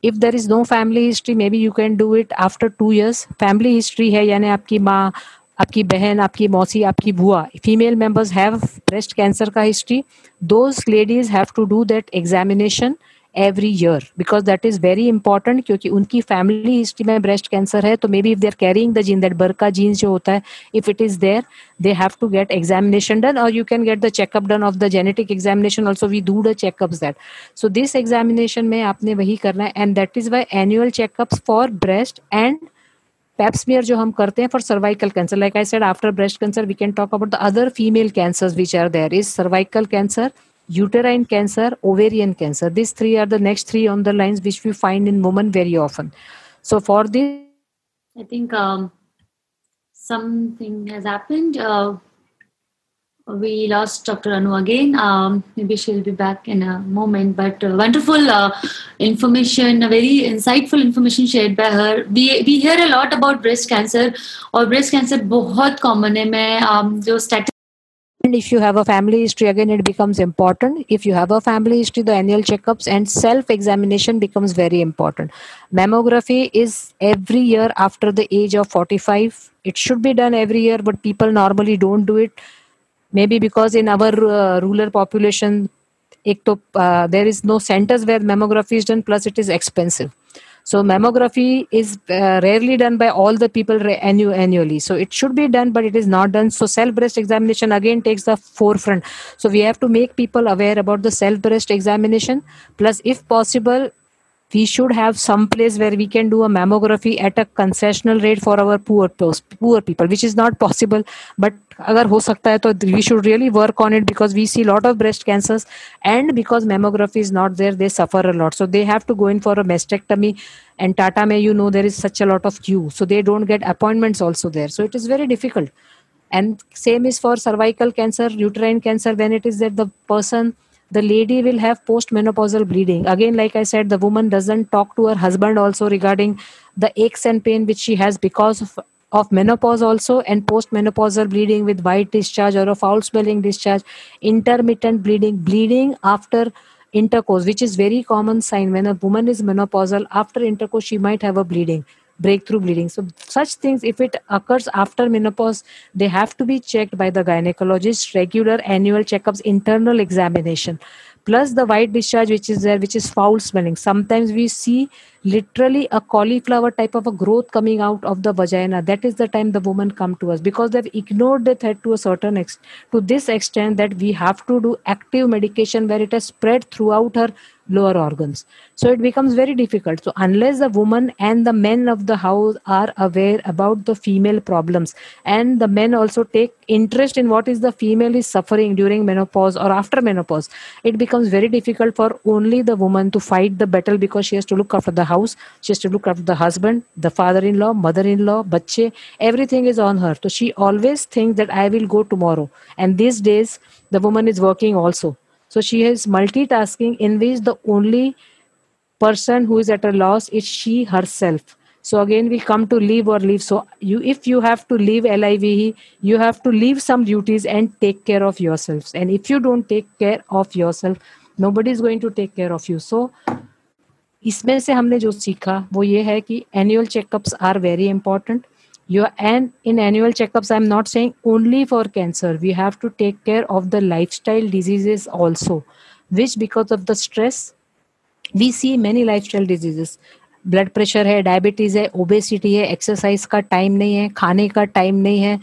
if there is no family history maybe you can do it after 2 years family history है यानी आपकी माँ आपकी बहन, आपकी मौसी, आपकी बुआ female members have breast cancer का history those ladies have to do that examination every year because that is very important क्योंकि उनकी फैमिली हिस्ट्री में ब्रेस्ट कैंसर है तो maybe if they're carrying the gene that BRCA genes जो होता है if it is there they have to get examination done और you can get the checkup done of the genetic examination also we do the checkup that so this examination में आपने वही करना है and that is why annual checkup for breast and pap smear jo hum karte for cervical cancer. Like i said after breast cancer we can talk about the other female cancers which are there. Is cervical cancer uterine cancer ovarian cancer. These three are the next three on the lines which we find in women very often. So for this i think um, something has happened. Uh, we lost Dr. Anu again. Um, maybe she'll be back in a moment. But uh, wonderful uh, information, very insightful information shared by her. We we hear a lot about breast cancer, or breast cancer बहुत common है. मैं um, जो statistic and if you have a family history again it becomes important if you have a family history the annual checkups and self examination becomes very important mammography is every year after the age of 45 it should be done every year but people normally don't do it maybe because in our uh, rural population uh, there is no centers where mammography is done plus it is expensive. So mammography is uh, rarely done by all the people re- annu- annually. So it should be done but it is not done. So self breast examination again takes the forefront. So we have to make people aware about the self breast examination. Plus if possible we should have some place where we can do a mammography at a concessional rate for our poor poor people which is not possible. But agar ho sakta hai we should really work on it because we see a lot of breast cancers and because mammography is not there they suffer a lot. So they have to go in for a mastectomy and tata may you know there is such a lot of queue. So they don't get appointments also there. So it is very difficult. And same is for cervical cancer uterine cancer. When it is that the person the lady will have postmenopausal bleeding. Again like i said the woman doesn't talk to her husband also regarding the aches and pain which she has because of, of menopause also and postmenopausal bleeding with white discharge or a foul smelling discharge intermittent bleeding bleeding after intercourse which is very common sign when a woman is menopausal after intercourse she might have a bleeding breakthrough bleeding. So, such things, if it occurs after menopause, they have to be checked by the gynecologist, regular annual checkups, internal examination plus the white discharge which is there which is foul smelling sometimes we see literally a cauliflower type of a growth coming out of the vagina. That is the time the woman come to us because they've ignored the threat to a certain extent to this extent that we have to do active medication where it has spread throughout her lower organs. So it becomes very difficult. So unless the woman and the men of the house are aware about the female problems and the men also take interest in what is the female is suffering during menopause or after menopause it becomes very difficult for only the woman to fight the battle because she has to look after the house she has to look after the husband the father-in-law mother-in-law bache everything is on her so she always thinks that i will go tomorrow and these days the woman is working also so she is multitasking in which the only person who is at a loss is she herself. So again, we come to leave or leave. So you, if you have to leave LIVE, you have to leave some duties and take care of yourselves. And if you don't take care of yourself, nobody is going to take care of you. So इसमें से हमने जो सीखा वो ये है कि annual checkups are very important you an in annual checkups I am not saying only for cancer we have to take care of the lifestyle diseases also which because of the stress we see many lifestyle diseases blood pressure है डायबिटीज़ है ओबेसिटी है एक्सरसाइज का टाइम नहीं है, खाने का टाइम नहीं है.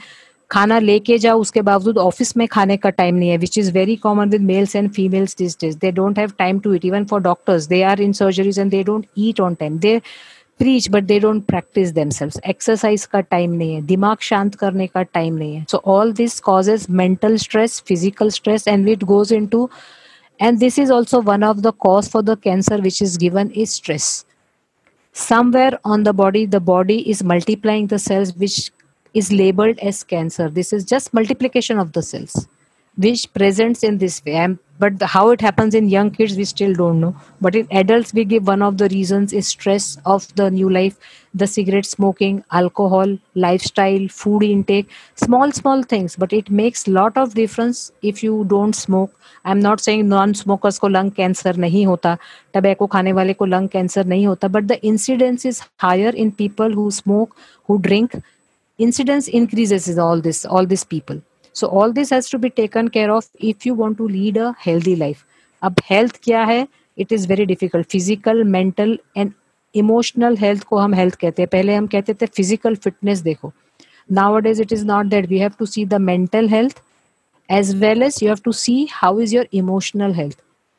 खाना लेके जाओ, उसके बावजूद ऑफ़िस में खाने का टाइम नहीं है which is very common with males and females this days they don't have time to eat even for doctors they are in surgeries and they don't eat on time they preach but they don't practise themselves exercise का टाइम नहीं है, दिमाग शांत करने का टाइम नहीं है. So all this causes mental stress physical stress and it goes into and this is also one of the cause for the cancer which is given is stress. Somewhere on the body the body is multiplying the cells which is labeled as cancer. This is just multiplication of the cells which presents in this way. But the, how it happens in young kids we still don't know. But in adults we give one of the reasons is stress of the new life the cigarette smoking alcohol lifestyle food intake small small things. But it makes lot of difference if you don't smoke. I'm not saying non smokers ko lung cancer nahi hota tobacco khane wale ko lung cancer nahi hota but the incidence is higher in people who smoke who drink incidence increases in all this, all these people. So all this has to be taken care of if you want to lead a healthy life. अब हेल्थ क्या है? It is very difficult physical mental and emotional health को हम हेल्थ कहते हैं। पहले हम कहते थे फ़िज़िकल फिटनेस देखो। Nowadays it is not that we have to see the mental health as well as you have to see how is your emotional health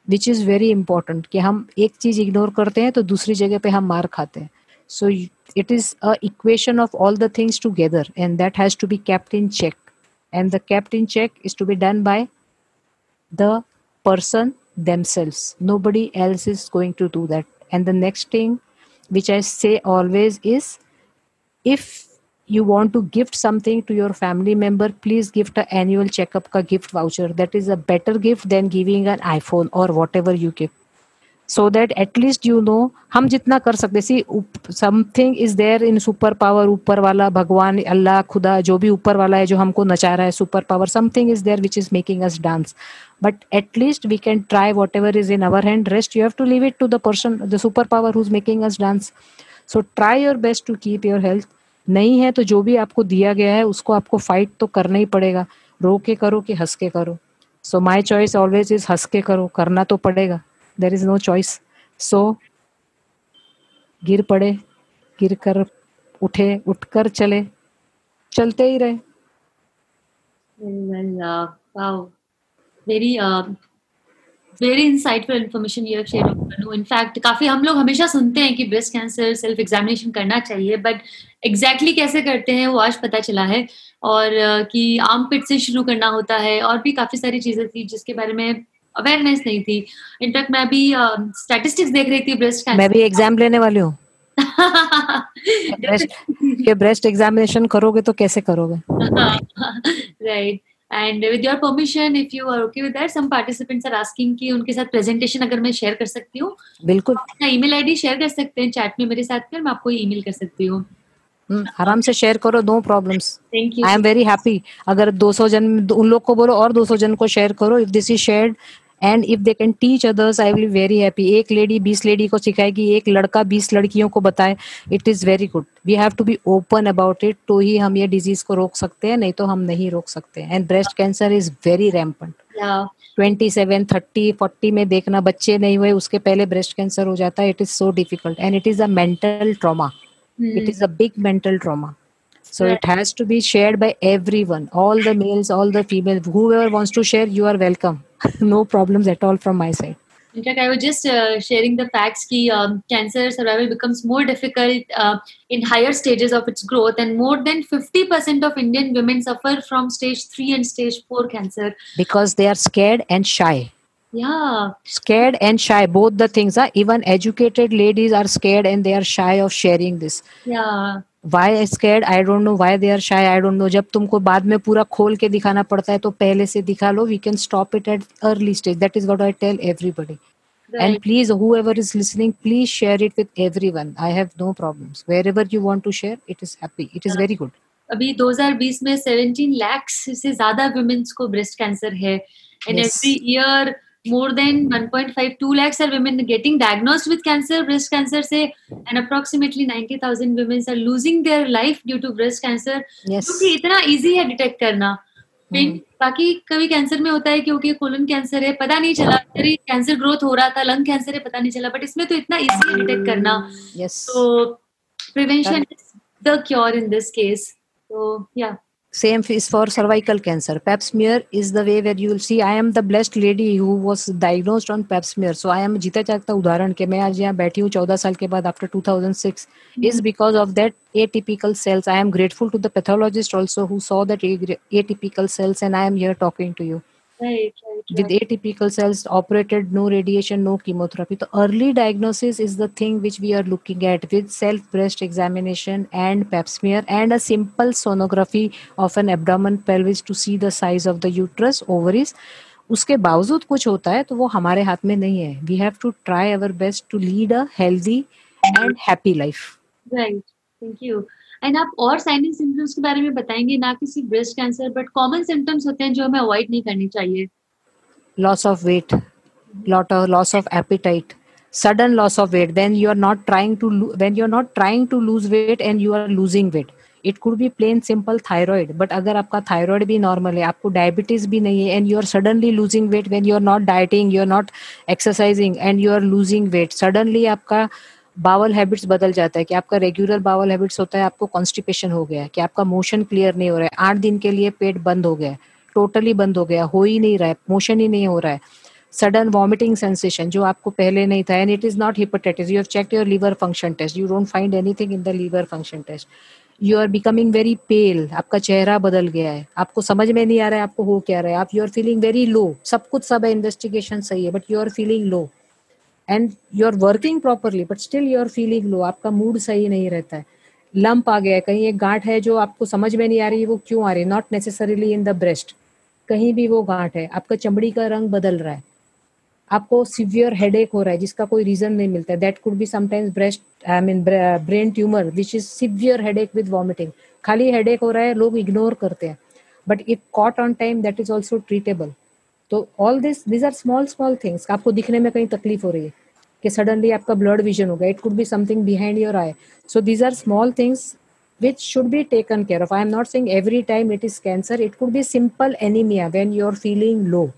which is very important कि हम एक चीज़ इग्नोर करते हैं तो दूसरी जगह पे हम मार खाते हैं। So it is a equation of all the things together and that has to be kept in check. And the kept in check is to be done by the person themselves. Nobody else is going to do that. And the next thing which i say always is if you want to gift something to your family member please gift an annual checkup ka gift voucher. That is a better gift than giving an iphone or whatever you give. So that at least you know हम जितना कर सकते see something is there in superpower ऊपर वाला, भगवान, अल्लाह, खुदा, जो भी ऊपर वाला है, जो हमको नचा रहा है superpower something is there which is making us dance but at least we can try whatever is in our hand. Rest, you have to leave it to the person, the superpower who's making us dance. So try your best to keep your health. नहीं है तो जो भी आपको दिया गया है, उसको आपको फाइट तो करना ही पड़ेगा। रो के करो कि हंस के करो। So my choice always is हंस के करो, करना तो पड़ेगा। There is no choice so गिर पड़े गिर कर उठे उठकर चले चलते ही रहे very very insightful information you have share in fact काफ़ी हम लोग हमेशा सुनते हैं कि ब्रेस्ट कैंसर सेल्फ एग्जामिनेशन करना चाहिए बट एग्जैक्टली exactly कैसे करते हैं वो आज पता चला है। और कि आम पिट से शुरू करना होता है, और भी काफ़ी सारी चीज़ें थी जिसके बारे में अवेयरनेस नहीं थी। इनफैक्ट मैं अभी स्टैटिस्टिक्स देख रही थी ब्रेस्ट कैंसर मैं भी एग्ज़ाम लेने वाली हूँ। ब्रेस्ट ब्रेस्ट एग्जामिनेशन करोगे तो कैसे करोगे? Right and with your permission if you are okay with that some participants are asking कि उनके साथ प्रेजेंटेशन अगर मैं शेयर कर सकती हूँ। बिल्कुल। अपना ईमेल आईडी शेयर कर सकते हैं चैट में मेरे साथ फिर मैं आपको ईमेल कर सकती हूँ। आराम से शेयर करो no problems thank you I am very happy अगर 200 जन उन लोग को बोलो और 200 जन को शेयर करो। If this is shared and if they can teach others I will very happy एक लेडी बीस लेडी को सिखाएगी एक लड़का बीस लड़कियों को बताए it is very good we have to be open about it तो ही हम ये डिज़ीज़ को रोक सकते हैं नहीं तो हम नहीं रोक सकते and breast cancer is very rampant twenty seven thirty forty में देखना बच्चे नहीं हुए उसके पहले ब्रेस्ट कैंसर हो जाता है it is so difficult and it is a mental trauma it is a big mental trauma. So it has to be shared by everyone. All the males all the females whoever wants to share you are welcome. <laughs> no problems at all from my side. In fact i was just uh, sharing the facts ki um, cancer survival becomes more difficult uh, in higher stages of its growth and more than 50% of indian women suffer from stage 3 and stage 4 cancer. Because they are scared and shy. Yeah. Scared and shy. Both the things are even educated ladies are scared and they are shy of sharing this. Yeah why scared i don't know why they are shy i don't know जब तुमको बाद में पूरा खोल के दिखाना पड़ता है तो पहले से दिखा लो we can stop it at early stage that is what i tell everybody right. and please whoever is listening please share it with everyone i have no problems wherever you want to share it is happy it is yeah. very good अभी 2020 में 17 लाख से ज़्यादा वुमेन्स को ब्रेस्ट कैंसर है and every year more than 1.5 2 lakhs are women getting diagnosed with cancer breast cancer say and approximately 90000 women are losing their life due to breast cancer yes. क्योंकि इतना इजी है डिटेक्ट करना hmm. बाकी कभी कैंसर में होता है क्योंकि कोलन कैंसर है पता नहीं चला अरे कैंसर ग्रोथ हो रहा था लंग कैंसर है पता नहीं चला बट इसमें तो इतना इजी है डिटेक्ट करना. तो prevention is the cure in this case तो या same is for cervical cancer pap smear is the way where you will see i am the blessed lady who was diagnosed on pap smear so i am जीता जागता उदाहरण के मैं आज यहाँ बैठी हूँ चौदह साल के बाद after 2006 is because of that atypical cells i am grateful to the pathologist also who saw that atypical cells and i am here talking to you Right, right, with atypical cells operated no radiation no chemotherapy the early diagnosis is the thing which we are looking at with self breast examination and pap smear and a simple sonography of an abdomen pelvis to see the size of the uterus ovaries उसके बावजूद कुछ होता है तो वो हमारे हाथ में नहीं है we have to try our best to lead a healthy and happy life right thank you and आप और साइन सिम्टम्स के बारे में बताएँगे, ना कि सिर्फ़ breast cancer but common symptoms होते हैं जो हमें अवॉइड नहीं करनी चाहिए। Loss of weight lot of, loss of appetite, sudden loss of weight. Then you are not trying to lo- when you're not trying to lose weight and you are losing weight. It could be plain simple thyroid but अगर आपका थायराइड भी नॉर्मल है, आपको डायबिटीज़ भी नहीं है and you are suddenly losing weight when you are not dieting you are not exercising and you are losing weight suddenly आपका बावल हैबिट्स बदल जाता है, कि आपका रेगुलर बावल हैबिट्स होता है, आपको कॉन्स्टिपेशन हो गया कि आपका मोशन क्लियर नहीं हो रहा है, आठ दिन के लिए पेट बंद हो गया टोटली बंद हो गया हो, ही नहीं रहा है मोशन ही नहीं हो रहा है सडन वॉमिटिंग सेंसेशन जो आपको पहले नहीं था and it is not hepatitis you have check your liver function test you don't find anything in the liver function test you are becoming very pale आपका चेहरा बदल गया है, आपको समझ में नहीं आ रहा है, आपको हो क्या रहा है, आप you are feeling very low सब कुछ सब है इन्वेस्टिगेशन सही है but you are feeling low and you are working properly but still you are feeling low आपका मूड सही नहीं रहता है। लंप आ गया है, कहीं एक गांठ है जो आपको समझ में नहीं आ रही है वो क्यों आ रही है? Not necessarily in the breast कहीं भी वो गांठ है, आपका चमड़ी का रंग बदल रहा है। आपको सिवियर हेडेक हो रहा है, जिसका कोई रीजन नहीं मिलता है। That could be sometimes breast I mean brain tumour which is severe headache with vomiting खाली हेडेक हो रहा है, लोग इग्नोर करते हैं। But if caught on time that is also treatable तो all this these are small small things आपको दिखने में कहीं तकलीफ़ हो रही है कि सडनली आपका ब्लड विजन हो गया it could be something behind your eye so these are small things which should be taken care of. I am not saying every time it is cancer. It could be simple anemia when you are feeling low.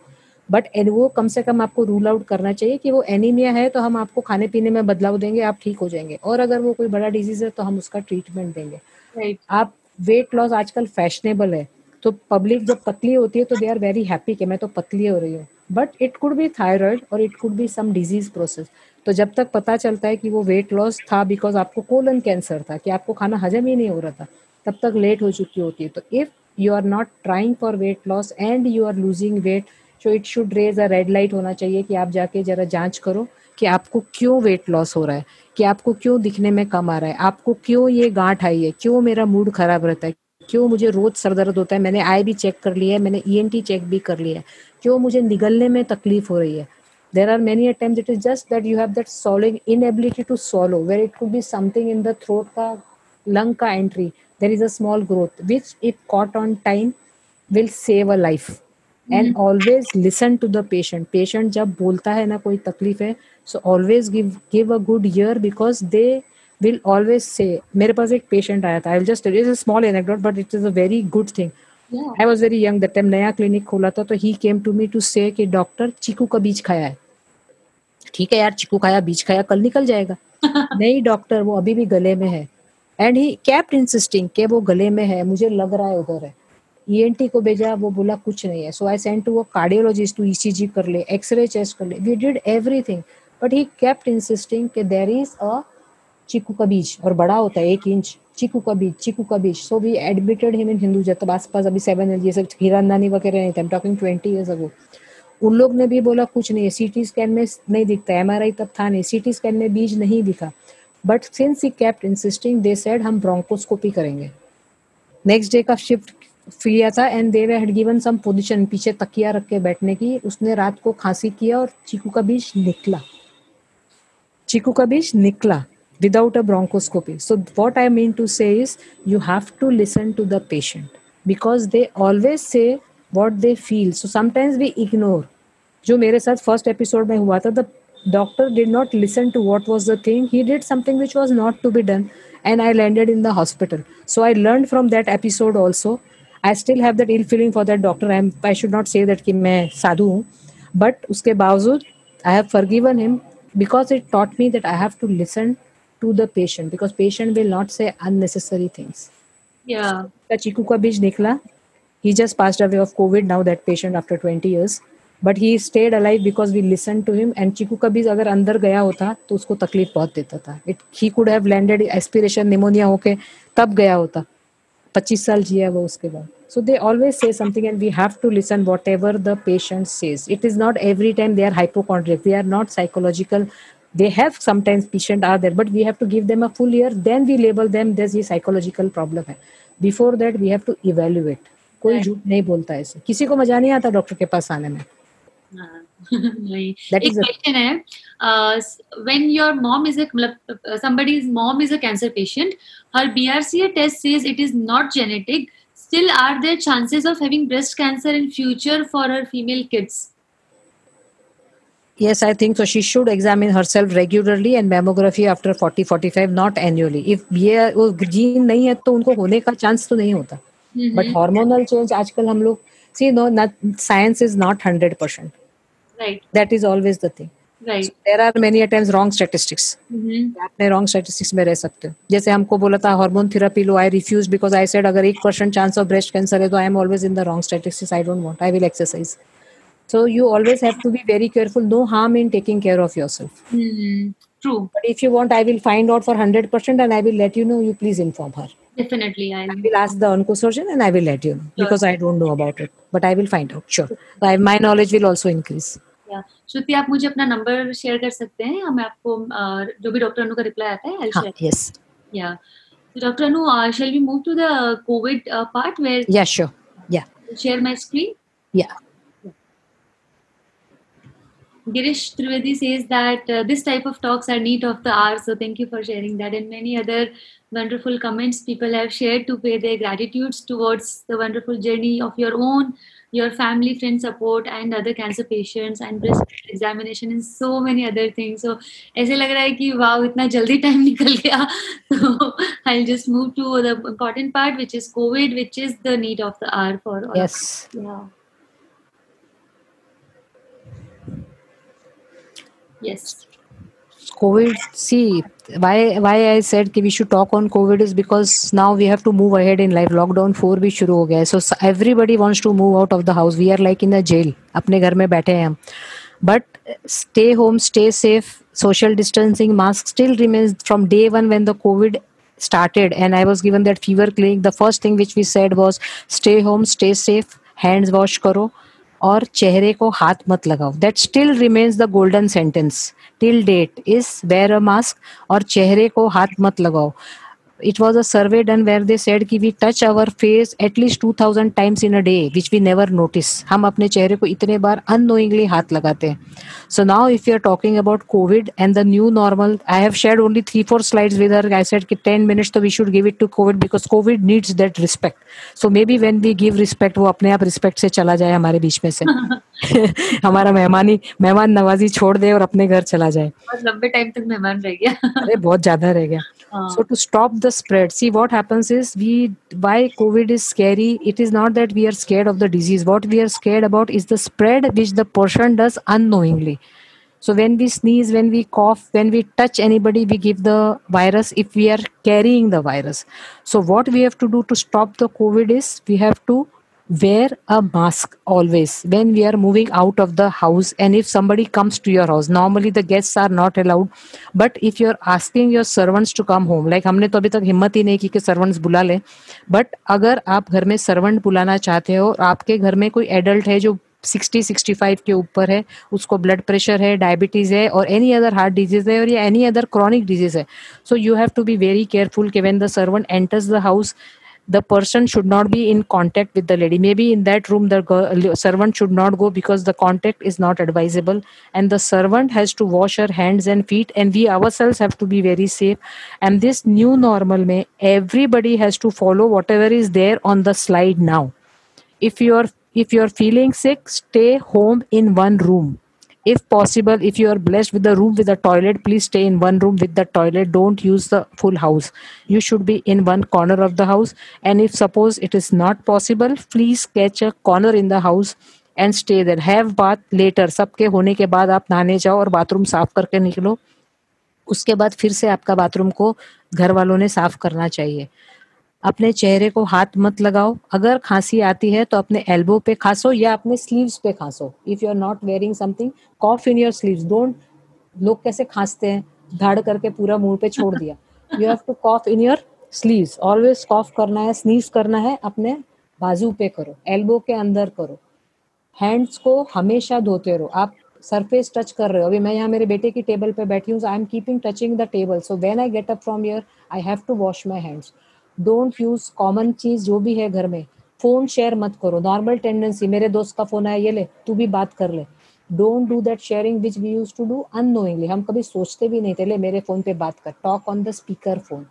But वो कम से कम आपको रूल आउट करना चाहिए कि वो एनीमिया है तो हम आपको खाने पीने में बदलाव देंगे आप ठीक हो जाएँगे और अगर वो कोई बड़ा डिज़ीज़ है तो हम उसका ट्रीटमेंट देंगे right. आप वेट लॉस आजकल फैशनेबल है तो पब्लिक जब पतली होती है तो दे आर वेरी हैप्पी कि मैं तो पतली हो रही हूँ। But it could be thyroid और it could be some disease process तो जब तक पता चलता है कि वो वेट लॉस था बिकॉज़ आपको कोलन कैंसर था, कि आपको खाना हजम ही नहीं हो रहा था, तब तक लेट हो चुकी होती है। तो if you are not trying for weight loss and you are losing weight so it should raise a red light होना चाहिए कि आप जाके जरा जाँच करो कि आपको क्यों वेट लॉस हो रहा है, कि आपको क्यों दिखने में कम आ रहा है, आपको क्यों ये गांठ आई है, क्यों मेरा मूड खराब रहता है। क्यों मुझे रोज सर दर्द होता है? मैंने आई भी चेक कर लिया है मैंने ईएनटी चेक भी कर लिया है। क्यों मुझे निगलने में तकलीफ़ हो रही है? There are many attempt it is just that you have that swallowing inability to swallow where it could be something in the throat का लंग का entry there is a small growth which if caught on time will save a life and always listen to the patient patient जब बोलता है ना कोई तकलीफ़ है so always give give a good ear because they will always से मेरे पास एक पेशेंट आया था। I just is a small anecdote but it is a very good thing I was very young that time नया क्लिनिक खोला था तो he came to me to say कि डॉक्टर चीकू का बीज खाया है। ठीक है यार चीकू खाया बीज खाया कल निकल जाएगा। <laughs> नहीं डॉक्टर वो अभी भी गले में है। एंड ही कैप्ट इंसिस्टिंग के वो गले में है मुझे लग रहा है उधर है। ईएनटी e को भेजा वो बोला कुछ नहीं है। सो आई सेंट टू वो कार्डियोलॉजिस्ट टू ईसीजी कर ले एक्सरे चेस्ट कर ले। We did everything but he kept insisting कि देर इज़ अ चीकू का बीज, और बड़ा होता है एक इंच। चीकू का बीज, चीकू का बीज। So we admitted him in Hindu जब आस पास अभी सेवन ये सब हिरानदानी वगैरह नहीं थे टॉकिंग ट्वेंटी ईयर्स अगो उन लोग ने भी बोला, कुछ नहीं है सी टी स्कैन में नहीं दिखता एम आर आई तब था नहीं सी टी स्कैन में बीज नहीं दिखा। But since he kept insisting they said हम ब्रोंकोस्कोपी करेंगे। नेक्स्ट डे का शिफ्ट किया था and they had given some position पीछे तकिया रख के बैठने की। उसने रात को खांसी किया और चीकू का बीज निकला। चीकू का बीज निकला। without a bronchoscopy. So, what I mean to say is, you have to listen to the patient because they always say what they feel. So, sometimes we ignore. जो मेरे साथ फर्स्ट एपिसोड में हुआ था the doctor did not listen to what was the thing he did something which was not to be done and I landed in the hospital so I learn from that episode also I still have that ill feeling for that doctor I I should not say that कि मैं साधु हूँ बट उसके बावजूद I have forgiven him because it taught me that I have to listen to the patient because patient will not say unnecessary things. Yeah. The chiku ka nikla. He just passed away of COVID now that patient after 20 years. But he stayed alive because we listen to him and चीकू का बीज अगर अंदर गया होता तो उसको तकलीफ़ बहुत देता था it he could have landed aspiration pneumonia होके तब गया होता पच्चीस साल जिया वो उसके बाद so they always say something and we have to listen whatever the patient says it is not every time they are hypochondriac they are not psychological they have sometimes patient are there but we have to give them a full year then we label them there's a psychological problem hai before that we have to evaluate कोई झूठ नहीं बोलता ऐसे किसी को मज़ा नहीं आता डॉक्टर के पास आने में नहीं एक क्वेश्चन है व्हेन योर मॉम इज़ मतलब somebody's mom is a cancer patient her BRCA test says it is not genetic still are there chances of having breast cancer in future for her female kids yes i think so she should examine herself regularly and mammography after 40 45 not annually if ये वो जीन नहीं है तो उनको होने का चांस तो नहीं होता बट हार्मोनल चेंज आजकल हम लोग see no not, science is not 100% right that is always the thing right so there are many times wrong statistics mm-hmm. आपने wrong statistics में रह सकते हो जैसे हमको बोला था hormone therapy low I refuse because I said अगर एक percent chance of breast cancer है तो I am always in the wrong statistics I don't want I will exercise so you always have to be very careful no harm in taking care of yourself mm-hmm. true but if you want i will find out for 100% and i will let you know you please inform her definitely I, I will ask the onco surgeon and i will let you know sure. because i don't know about it but i will find out sure so I, my knowledge will also increase या श्रुति आप मुझे अपना नंबर शेयर कर सकते हैं मैं आपको जो भी डॉक्टर का रिप्लाई आता है हाँ, yes या Dr. Anu, uh, shall we move to the COVID uh, part where? Yeah, sure. Yeah. Share my screen. Yeah. Girish Trivedi says that uh, this type of talks are need of the hour. So thank you for sharing that. And many other wonderful comments people have shared to pay their gratitudes towards the wonderful journey of your own, your family, friend support, and other cancer patients and breast examination and so many other things. So ऐसे लग रहा है कि वाव इतना जल्दी time निकल <laughs> गया. <laughs> So I'll just move to the important part, which is COVID, which is the need of the hour for all. Yes. Yeah. Yes. COVID. See, why why I said कि we should talk on COVID is because now we have to move ahead in life. Lockdown four भी शुरू हो गया है. So everybody wants to move out of the house. We are like in a jail. घर में बैठे हैं हम. But stay home, stay safe. Social distancing, mask still remains from day one when the COVID started and I was given that fever clinic. The first thing which we said was stay home, stay safe, hands wash करो और चेहरे को हाथ मत लगाओ। That still remains the golden sentence till date is wear a mask और चेहरे को हाथ मत लगाओ। It was a survey done where they said कि we touch our face at least 2000 times in a day which we never notice हम अपने चेहरे को इतने बार unknowingly हाथ लगाते हैं so now if you are talking about covid and the new normal I have shared only three four slides with her I said कि 10 minutes तो we should give it to covid because covid needs that respect so maybe when we give respect वो अपने आप respect से चला जाए हमारे बीच में से हमारा मेहमानी मेहमान नवाजी छोड़ दे और अपने घर चला जाए बहुत लंबे टाइम तक मेहमान रह गया अरे बहुत ज़्यादा रह गया so to stop the spread. See what happens is we why covid is scary it is not that we are scared of the disease. What we are scared about is the spread which the person does unknowingly. So when we sneeze when we cough when we touch anybody we give the virus if we are carrying the virus. So what we have to do to stop the covid is we have to wear a mask always when we are moving out of the house and if somebody comes to your house normally the guests are not allowed but if you're asking your servants to come home like हमने तो अभी तक हिम्मत ही नहीं की कि सर्वेंट्स बुला लें बट अगर आप घर में सर्वेंट बुलाना चाहते हो आपके घर में कोई एडल्ट है जो 60 65 के ऊपर है उसको ब्लड प्रेशर है डायबिटीज़ है और एनी अदर हार्ट डिज़ीज़ है और या एनी अदर क्रॉनिक डिज़ीज़ है so you have to be very careful कि when the servant enters the house the person should not be in contact with the lady. Maybe in that room the girl, servant should not go because the contact is not advisable. And the servant has to wash her hands and feet. And we ourselves have to be very safe. And this new normal may everybody has to follow whatever is there on the slide now. If you are if you are feeling sick stay home in one room if possible if you are blessed with a room with a toilet please stay in one room with the toilet don't use the full house you should be in one corner of the house and if suppose it is not possible please catch a corner in the house and stay there have bath later सबके होने के बाद आप नहाने जाओ और बाथरूम साफ़ करके निकलो उसके बाद फिर से आपका बाथरूम को घर वालों ने साफ़ करना चाहिए अपने चेहरे को हाथ मत लगाओ। अगर खांसी आती है तो अपने एल्बो पे खांसो या अपने स्लीव्स पे खांसो। If you are not wearing something cough in your sleeves don't लोग कैसे खांसते हैं? धाड़ करके पूरा मुँह पे छोड़ दिया। You have to cough in your sleeves always cough करना है स्नीज करना है, अपने बाजू पे करो। एल्बो के अंदर करो। हैंड्स को हमेशा धोते रहो। आप सरफेस टच कर रहे हो। अभी मैं यहाँ मेरे बेटे की टेबल पे बैठी हूँ I am keeping touching the table so when I get up from here I have to wash my hands don't use common चीज़ जो भी है घर में। फ़ोन शेयर मत करो। नॉर्मल टेंडेंसी मेरे दोस्त का फ़ोन आया, ये ले, तू भी बात कर ले। Don't do that sharing which we use to do annoyingly हम कभी सोचते भी नहीं थे, ले, मेरे फ़ोन पे बात कर। Talk on the speaker phone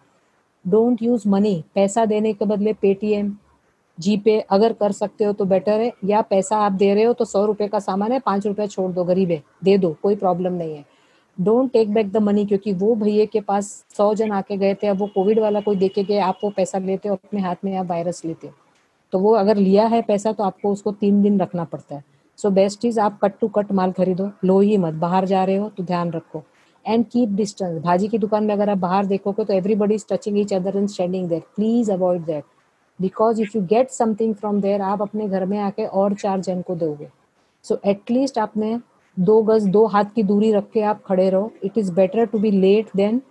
don't use money पैसा देने के बदले पेटीएम जीपे अगर कर सकते हो तो बेटर है। या पैसा आप दे रहे हो तो सौ रुपए का सामान है, पाँच रुपए छोड़ दो, गरीब। है दे दो, कोई प्रॉब्लम नहीं है। Don't take back the money क्योंकि वो भैया के पास सौ जन आके गए थे, अब वो कोविड वाला कोई देखे गए आप वो पैसा लेते हो, अपने हाथ में आप वायरस लेते हो। तो वो अगर लिया है पैसा तो आपको उसको तीन दिन रखना पड़ता है। सो बेस्ट इज़ आप कट टू कट माल खरीदो, लो ही मत, बाहर जा रहे हो तो ध्यान रखो। एंड कीप डिस्टेंस भाजी की दुकान में अगर आप बाहर देखोगे तो everybody is touching each other and standing there please avoid that because if you get something from there आप अपने घर में आके और चार जन को दोगे। सो एटलीस्ट आपने दो गज दो हाथ की दूरी रख के आप खड़े रहो। It is better to be late than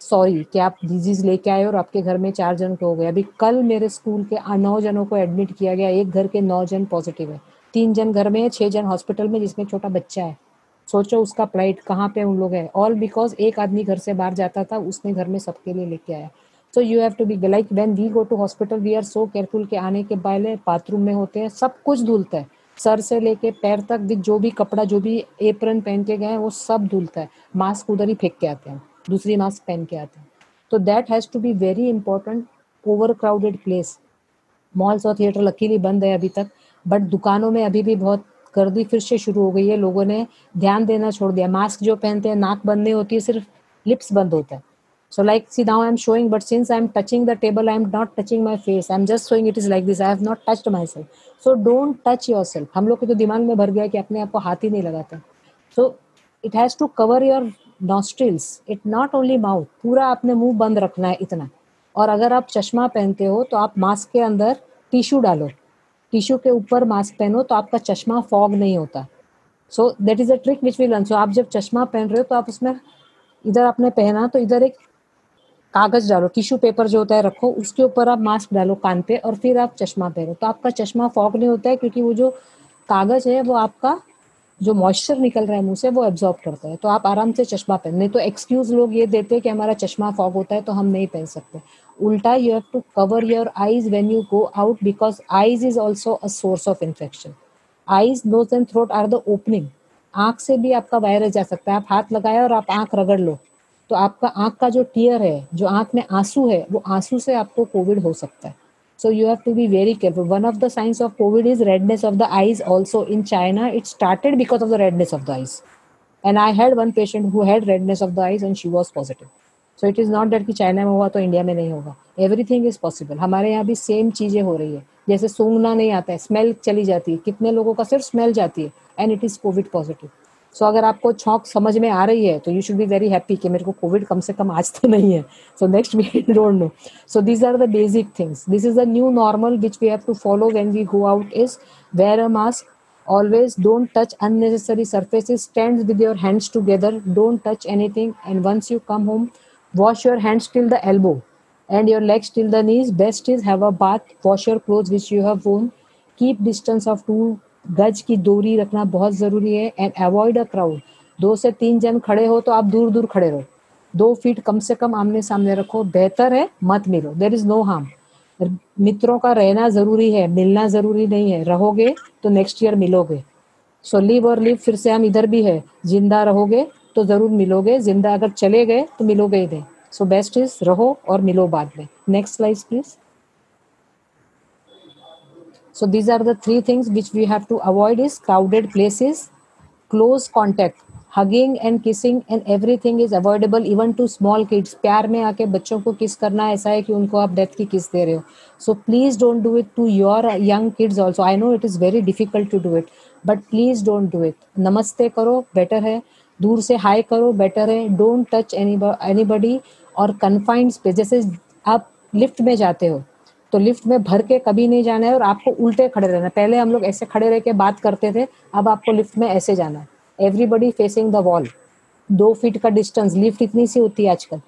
sorry कि आप डिज़ीज़ लेके आए और आपके घर में चार जन को हो गए। अभी कल मेरे स्कूल के नौ जनों को एडमिट किया गया, एक घर के नौ जन पॉजिटिव है। तीन जन घर में है, छह जन हॉस्पिटल में, जिसमें छोटा बच्चा है। सोचो उसका प्लाइट कहाँ पे उन लोग है। ऑल बिकॉज़ एक आदमी घर से बाहर जाता था, उसने घर में सबके लिए लेके आया। So you have to be like when we go to hospital we are so careful के आने के पहले बाथरूम में होते हैं, सब कुछ धुलता है। सर से लेके पैर तक जो भी कपड़ा, जो भी एप्रन पहन के गए हैं, वो सब धुलता है। मास्क उधर ही फेंक के आते हैं, दूसरी मास्क पहन के आते हैं। तो that has to be very important over crowded place malls और थिएटर लकीली बंद है अभी तक बट दुकानों में अभी भी बहुत गर्दी फिर से शुरू हो गई है। लोगों ने ध्यान देना छोड़ दिया। मास्क जो पहनते हैं, नाक बंद नहीं होती है सिर्फ़ लिप्स बंद होता है। So like, see now I'm showing, but since I'm touching the table, I'm not touching my face. I'm just showing it is like this. I have not touched myself. So don't touch yourself. हम लोग के तो दिमाग में भर गया कि अपने आप को हाथ ही नहीं लगाते So it has to cover your nostrils. It not only mouth. पूरा अपने मुँह बंद रखना है इतना और अगर आप चश्मा पहनते हो तो आप मास्क के अंदर टिश्यू डालो टिश्यू के ऊपर मास्क पहनो तो आपका चश्मा फॉग नहीं होता so that is a trick which we learn so आप जब चश्मा पहन रहे हो तो आप उसमें इधर आपने पहना तो इधर एक कागज़ डालो टिश्यू पेपर जो होता है रखो, उसके ऊपर आप मास्क डालो कान पे और फिर आप चश्मा पहनो। तो आपका चश्मा फॉग नहीं होता है क्योंकि वो जो कागज़ है, वो आपका जो मॉइस्चर निकल रहा है मुँह से, वो एब्जॉर्ब करता है। तो आप आराम से चश्मा पहन, नहीं तो एक्सक्यूज लोग ये देते हैं कि हमारा चश्मा फॉग होता है तो हम नहीं पहन सकते। उल्टा you have to cover your eyes when you go out because eyes is also a source of infection eyes nose and throat are the opening आँख से भी आपका वायरस जा सकता है। आप हाथ लगाए और आप आँख रगड़ लो। तो आपका आँख का जो टीयर है, जो आँख में आँसू है, वो आँसू से आपको कोविड हो सकता है। So you have to be very careful one of the signs of Covid is redness of the eyes also in China it started because of the redness of the eyes and I had one patient who had redness of the eyes and she was positive so it is not that कि चाइना में हुआ तो इंडिया में नहीं होगा। एवरीथिंग इज़ पॉसिबल हमारे यहाँ भी सेम चीज़ें हो रही है। जैसे सूंघना नहीं आता है स्मेल चली जाती है। कितने लोगों का सिर्फ़ स्मेल जाती है। And it is Covid positive so so, अगर आपको छोंक समझ में आ रही है तो you should be very happy कि मेरे को कोविड कम से कम आज तो नहीं है। So next we don't know so these are the basic things this is a new normal which we have to follow when we go out is wear a mask always don't touch unnecessary surfaces stand with your hands together don't touch anything and once you come home wash your hands till the elbow and your legs till the knees best is have a bath wash your cloth which you have worn keep distance of two गज की दूरी रखना बहुत ज़रूरी है एंड अवॉइड अ क्राउड दो से तीन जन खड़े हो तो आप दूर दूर खड़े रहो। दो फीट कम से कम आमने सामने रखो। बेहतर है मत मिलो। देर इज़ नो हार्म मित्रों का रहना ज़रूरी है, मिलना ज़रूरी नहीं है। रहोगे तो नेक्स्ट ईयर मिलोगे। सो लिव और लिव फिर से हम इधर भी है। ज़िंदा रहोगे तो ज़रूर मिलोगे। ज़िंदा अगर चले गए तो मिलोगे ही नहीं। सो बेस्ट इज़ रहो और मिलो बाद में। Next slide please So these are the three things which we have to avoid is crowded places, close contact, hugging and kissing and everything is avoidable even to small kids. प्यार में आके बच्चों को किस करना ऐसा है कि उनको आप डेथ की किस दे रहे हो। So please don't do it to your young kids also I know it is very difficult to do it but please don't do it नमस्ते करो बेटर है। दूर से हाई करो बेटर है। डोंट टच एनी बडी और कन्फाइंड स्पेस जैसे आप लिफ्ट में जाते हो। तो लिफ्ट में भर के कभी नहीं जाना है और आपको उल्टे खड़े रहना है। पहले हम लोग ऐसे खड़े रह के बात करते थे, अब आपको लिफ्ट में ऐसे जाना है। एवरीबडी फेसिंग द वॉल दो फीट का डिस्टेंस लिफ्ट इतनी सी होती है आजकल।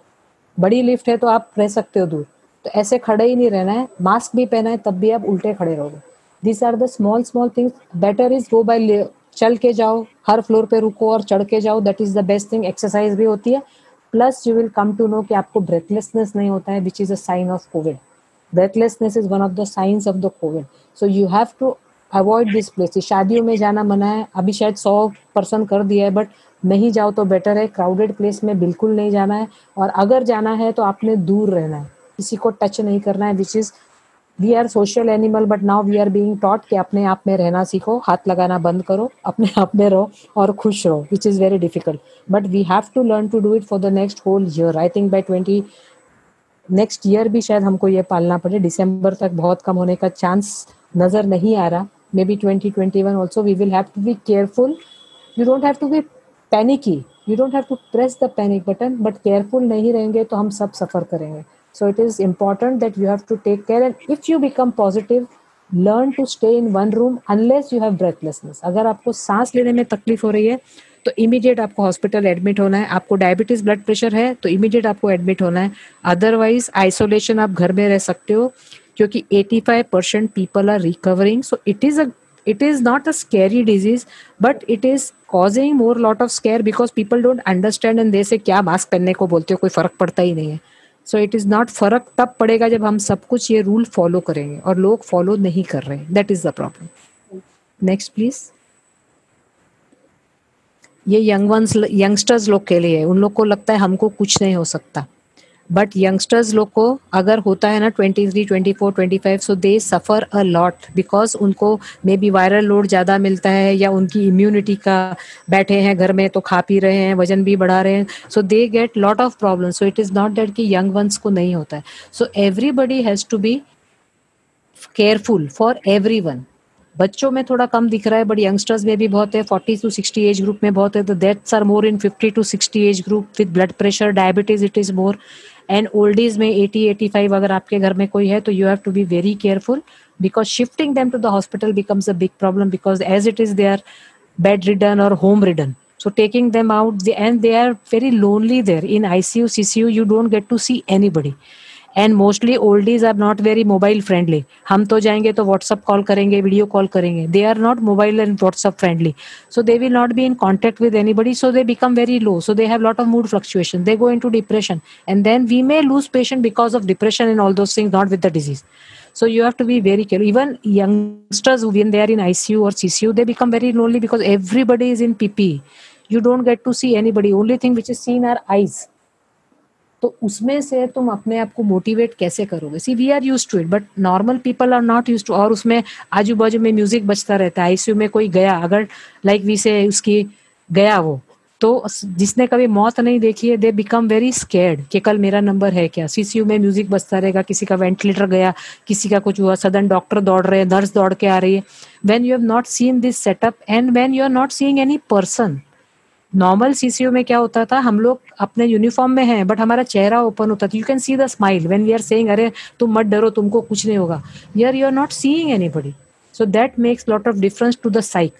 बड़ी लिफ्ट है तो आप रह सकते हो दूर। तो ऐसे खड़े ही नहीं रहना है। मास्क भी पहना है, तब भी आप उल्टे खड़े रहोगे। This are the small small things better is go by चल के जाओ, हर फ्लोर पे रुको और चढ़ के जाओ। That is the best thing exercise भी होती है। Plus you will come to know कि आपको ब्रेथलेसनेस नहीं होता है which is a sign of Covid breathlessness is one of the signs of the Covid so you have to avoid this place शादियों में जाना मना है। अभी शायद सौ परसेंट कर दिया है बट नहीं जाओ तो बेटर है। क्राउडेड प्लेस में बिल्कुल नहीं जाना है। और अगर जाना है तो आपने दूर रहना है। किसी को टच नहीं करना है which is we are social animal but now we are being taught कि अपने आप में रहना सीखो, हाथ लगाना बंद करो, अपने आप में रहो और खुश रहो which is very difficult but we have to learn to do it for the next whole year I think by twenty next year भी शायद हमको ये पालना पड़े। दिसंबर तक बहुत कम होने का चांस नज़र नहीं आ रहा। Maybe twenty twenty one also we will have to be careful you don't have to be panicky you don't have to press the panic button but careful नहीं रहेंगे तो हम सब सफ़र करेंगे। So it is important that you have to take care and if you become positive learn to stay in one room unless you have breathlessness अगर आपको सांस लेने में तकलीफ़ हो रही है तो इमीडिएट आपको हॉस्पिटल एडमिट होना है। आपको डायबिटीज़ ब्लड प्रेशर है तो इमीडिएट आपको एडमिट होना है। अदरवाइज़ आइसोलेशन आप घर में रह सकते हो, क्योंकि 85 percent people are recovering so it is a it is not a scary disease, but it is causing more lot of scare because people don't understand and क्या मास्क पहनने को बोलते हो? कोई फ़र्क पड़ता ही नहीं है. सो इट इज़ नॉट फ़र्क तब पड़ेगा जब हम सब कुछ ये रूल फॉलो करेंगे और लोग फॉलो नहीं कर रहे हैं। That is the problem next please ये यंग वंस यंगस्टर्स लोग के लिए, उन लोग को लगता है हमको कुछ नहीं हो सकता। बट यंगस्टर्स लोग को अगर होता है ना twenty three twenty four twenty five so they suffer a lot because उनको मे बी वायरल लोड ज़्यादा मिलता है या उनकी इम्यूनिटी का बैठे हैं घर में तो खा पी रहे हैं, वज़न भी बढ़ा रहे हैं so they get lot of problem so it is not that कि यंग वंस को नहीं होता है। So everybody has to be careful for every one बच्चों में थोड़ा कम दिख रहा है बट यंगस्टर्स में भी बहुत है। Forty to sixty age group में बहुत है तो deaths are more in fifty to sixty age group with blood pressure diabetes it is more and old age में एटी एटी फाइव अगर आपके घर में कोई है तो you have to be very careful because shifting them to the hospital becomes a big problem because age it is they are bedridden और home ridden so taking so taking them out and they are very lonely there. In icu ccu you don't get to see anybody. And mostly old is are not very mobile friendly हम तो जाएँगे तो व्हाट्सअप कॉल करेंगे वीडियो कॉल करेंगे they are not mobile and WhatsApp friendly so they will not be in contact with anybody so they become very low so they have lot of mood fluctuation they go in to depression and then we may lose patient because of depression in all those things not with the disease So you have to be very careful. Even youngsters when they are in ICU or CCU, they become very lonely because everybody is in PPE. You don't get to see anybody. Only thing which is seen are eyes. तो उसमें से तुम अपने आप को मोटिवेट कैसे करोगे? See we are used to it but normal people are not used to और उसमें आजू बाजू में म्यूज़िक बजता रहता है आईसीयू में कोई गया, अगर लाइक वी से उसकी गया वो तो जिसने कभी मौत नहीं देखी है दे बिकम वेरी स्केर्ड कि कल मेरा नंबर है क्या? सीसीयू में म्यूज़िक बजता रहेगा, किसी का वेंटिलेटर गया, किसी का कुछ हुआ सदन डॉक्टर दौड़ रहे हैं नर्स दौड़ के आ रही है। When you have not seen this setup and when you are not seeing any person normal CCO में क्या होता था? हम लोग अपने यूनिफॉर्म में हैं बट हमारा चेहरा ओपन होता था। You can see the smile when we are saying अरे, तुम मत डरो, तुमको कुछ नहीं होगा. यार you are not seeing anybody so that makes lot of difference to the psyche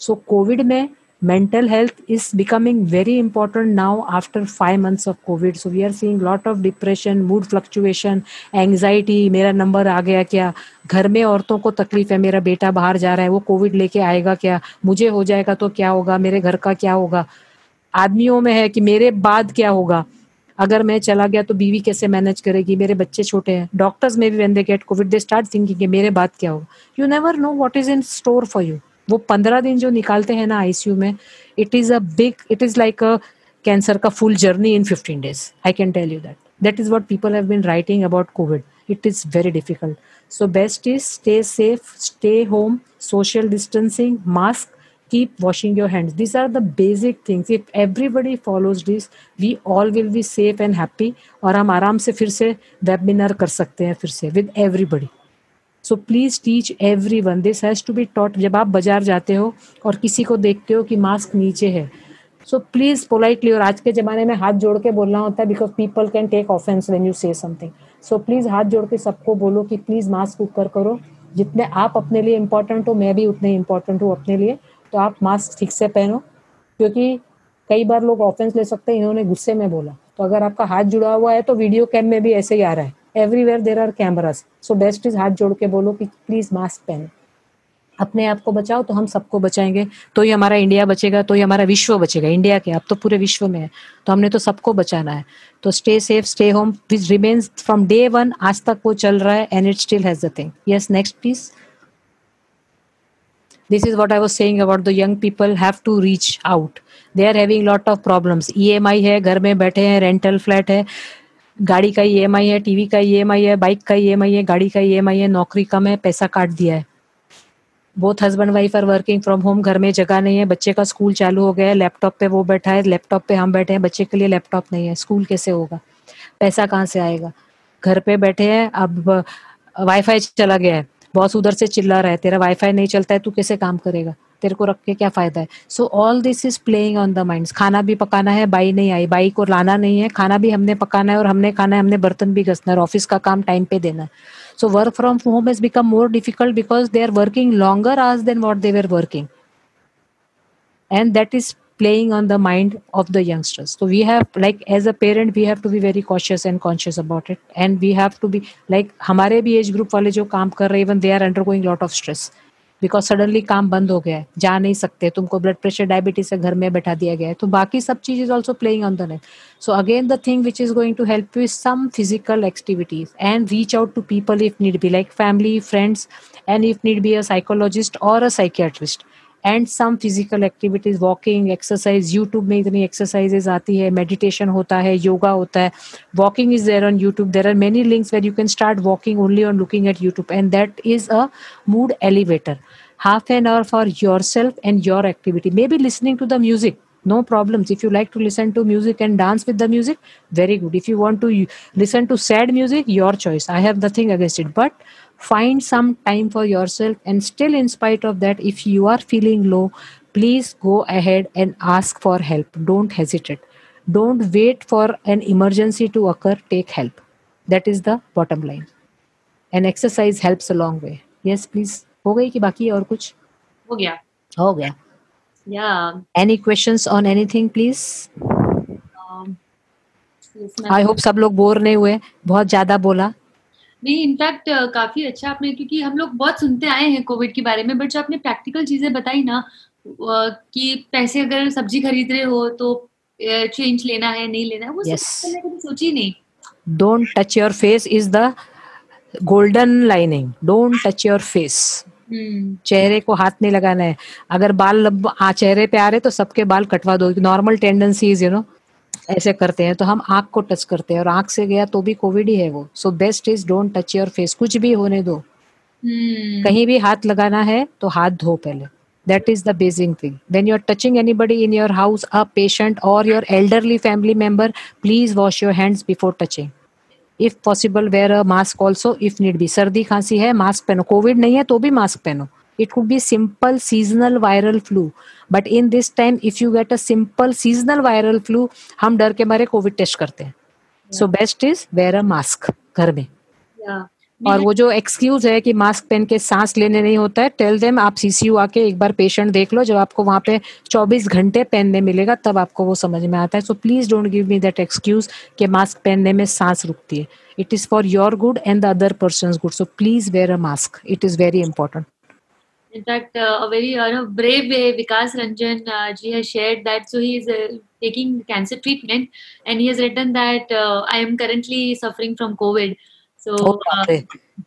so Covid में mental health is becoming very important now after 5 months of covid. So we are seeing lot of depression, mood fluctuation, anxiety. मेरा नंबर आ गया क्या? घर में औरतों को तकलीफ़ है, मेरा बेटा बाहर जा रहा है, वो कोविड लेके आएगा क्या? मुझे हो जाएगा तो क्या होगा? मेरे घर का क्या होगा? आदमियों में है कि मेरे बाद क्या होगा? अगर मैं चला गया तो बीवी कैसे मैनेज करेगी? मेरे बच्चे छोटे हैं। डॉक्टर्स में भी when they get covid they start thinking मेरे बाद क्या होगा? You never know what is in store for you वो पंद्रह दिन जो निकालते हैं ना आईसीयू में it is ugh it is like a cancer का full journey in fifteen days I can tell you that that is what people have covid it is very difficult so best is stay safe stay home social distancing mask keep washing your hands these are the basic things if everybody follows this we all will be safe and happy और हम आराम से फिर से वेबिनार कर सकते हैं फिर से with everybody so please teach every one this has to be taught जब आप बाज़ार जाते हो और किसी को देखते हो कि मास्क नीचे है। सो प्लीज़ पोलाइटली और आज के जमाने में हाथ जोड़ के बोलना होता है because people can take offence when you say something so please हाथ जोड़ के सबको बोलो कि प्लीज़ मास्क ऊपर करो। जितने आप अपने लिए इम्पोर्टेंट हो, मैं भी उतने इम्पोर्टेंट हूँ अपने लिए। तो आप मास्क ठीक से पहनो। क्योंकि कई बार लोग ऑफेंस ले सकते हैं, इन्होंने गुस्से में बोला। तो अगर आपका हाथ जुड़ा हुआ है तो वीडियो कैम में भी ऐसे ही आ रहा है। Everywhere there are cameras so best is हाथ जोड़ के बोलो कि प्लीज़ मास्क पहने। अपने आप को बचाओ तो हम सबको बचाएँगे। तो ही हमारा इंडिया बचेगा तो ही हमारा विश्व बचेगा। इंडिया के, अब तो पूरे विश्व में है। तो हमने तो सबको बचाना है। तो stay safe stay home which remains from day one आज तक वो चल रहा है and it still has the thing yes next please this is what i was saying about the young people have to reach out. They are having lot of problems. Emi है, घर में बैठे हैं रेंटल फ्लैट है। गाड़ी का ई एम है टीवी का ई एम है बाइक का ई एम है, गाड़ी का ई एम है, नौकरी कम है, पैसा काट दिया है। Both husband wife are working from home घर में जगह नहीं है, बच्चे का स्कूल चालू हो गया है लैपटॉप पे वो बैठा है लैपटॉप पे हम बैठे हैं, बच्चे के लिए लैपटॉप नहीं है स्कूल कैसे होगा? पैसा कहाँ से आएगा? घर पे बैठे हैं, अब वाईफाई चला गया है बॉस उधर से चिल्ला रहा है, तेरा वाईफाई नहीं चलता है, तू कैसे काम करेगा? तेरे को रख के क्या फ़ायदा है? So all this is playing on the mind खाना भी पकाना है, बाई नहीं आई। बाई को लाना नहीं है, खाना भी हमने पकाना है और हमने खाना है, हमने बर्तन भी घसना है ऑफ़िस का काम टाइम पे देना है। So work from home is become more difficult because they are working longer आज then what they were working and that is playing on the mind of the youngsters. So we have, like, as a parent, we have to be very cautious and conscious about it. And we have to be, like, हमारे भी एज ग्रुप वाले जो काम कर रहे हैं, even they are undergoing lot of stress. Because suddenly काम बंद हो गया है। जा नहीं सकते। तुमको ब्लड प्रेशर डायबिटीज़ से घर में बैठा दिया गया है। तो बाकी सब चीज़ is also playing on the net so again the thing which is going to help you some physical activities and reach out to people if need be like family friends and if need be a psychologist और a psychiatrist and some physical activities walking exercise YouTube में इतनी एक्सरसाइजेज आती है मेडिटेशन होता है योगा होता है. Walking is there on YouTube there are many links where you can start walking only on looking at YouTube and that is a mood elevator half an hour for your self and your activity may be listening to the music no problems. If you like to listen to music and dance with the music, very good. If you want to listen to sad music, your choice. I have nothing against it. But find some time for yourself and still in spite of that if you are feeling low please go ahead and ask for help don't hesitate don't wait for an emergency to occur take help that is the bottom line and exercise helps a long way yes please हो गई कि बाकी और कुछ हो गया हो गया या any questions on anything please I hope सब लोग बोर नहीं हुए बहुत ज्यादा बोला नहीं इनफैक्ट uh, काफ़ी अच्छा आपने क्योंकि हम लोग बहुत सुनते आए हैं कोविड के बारे में बट जो आपने प्रैक्टिकल चीज़ें बताई ना uh, कि पैसे अगर सब्ज़ी खरीद रहे हो तो चेंज uh, लेना है नहीं लेना है वो yes. सोची नहीं। Don't touch your face is the golden lining don't touch your face. चेहरे को हाथ नहीं लगाना है। अगर बाल आ, चेहरे पे आ रहे तो सबके बाल कटवा दो। नॉर्मल टेंडेंसीज यू नो ऐसे करते हैं तो हम आँख को टच करते हैं और आँख से गया तो भी कोविड ही है वो। So best is don't touch your face कुछ भी होने दो। hmm. कहीं भी हाथ लगाना है तो हाथ धो पहले। That is the basic thing when you are touching anybody in your house a patient और your elderly family member please wash your hands before touching if possible wear a mask also if need be सर्दी खांसी है मास्क पहनो। कोविड नहीं है तो भी मास्क पहनो। It could be simple seasonal viral flu. But in this time if you get a simple seasonal viral flu हम डर के मारे कोविड टेस्ट करते हैं। So best is wear a mask घर में। Yeah. और वो जो एक्सक्यूज है कि मास्क पहन के सांस लेने नहीं होता है टेल देम आप सीसीयू आके एक बार पेशेंट देख लो जब आपको वहाँ पे 24 घंटे पहनने मिलेगा तब आपको वो समझ में आता है। So please don't give me that excuse कि मास्क पहनने में सांस रुकती है। It is for your good and the other person good so please wear a mask it is very important In fact, uh, a very uh, brave way, Vikas Ranjan uh, ji has shared that. So he is uh, taking cancer treatment, and he has written that uh, I am currently suffering from COVID. So oh, uh,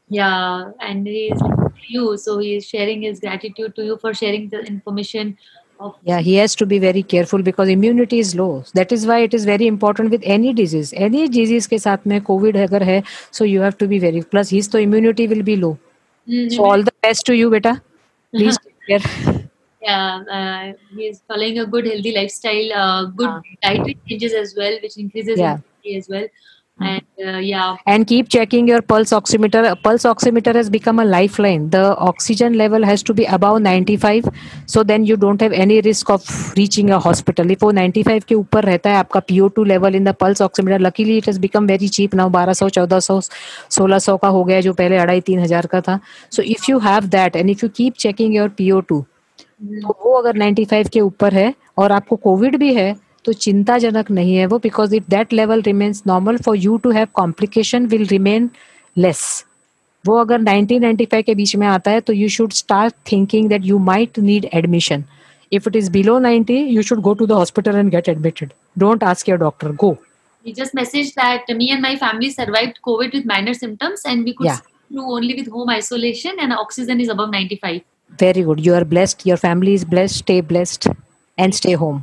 yeah, and he is you. So he is sharing his gratitude to you for sharing the information. Of yeah, he has to be very careful because immunity is low. That is why it is very important with any disease. Any disease के साथ में COVID अगर है, so you have to be very. Plus his तो immunity will be low. Mm-hmm. So all the best to you, beta. Please <laughs> take care. yeah uh, he is following a good healthy lifestyle uh, good uh. dietary changes as well which increases yeah. as well and uh, yeah and keep checking your pulse oximeter pulse oximeter has become a lifeline the oxygen level has to be above 95 so then you don't have any risk of reaching a hospital if वो 95 के ऊपर रहता है आपका PO2 level in the pulse oximeter luckily it has become very cheap now 1200 1400 1600 का हो गया जो पहले अढ़ाई तीन हज़ार का था so if you have that and if you keep checking your PO2 तो वो अगर 95 के ऊपर है और आपको कोविड भी है तो चिंताजनक नहीं है वो because if that level remains normal for you to have complication will remain less वो अगर 1995 के बीच में आता है तो you should start thinking that you might need admission if it is below 90 you should go to the hospital and get admitted don't ask your doctor go we just message that me and my family survived covid with minor symptoms and we could through only with home isolation and oxygen is above 95 very good you are blessed your family is blessed stay blessed and stay home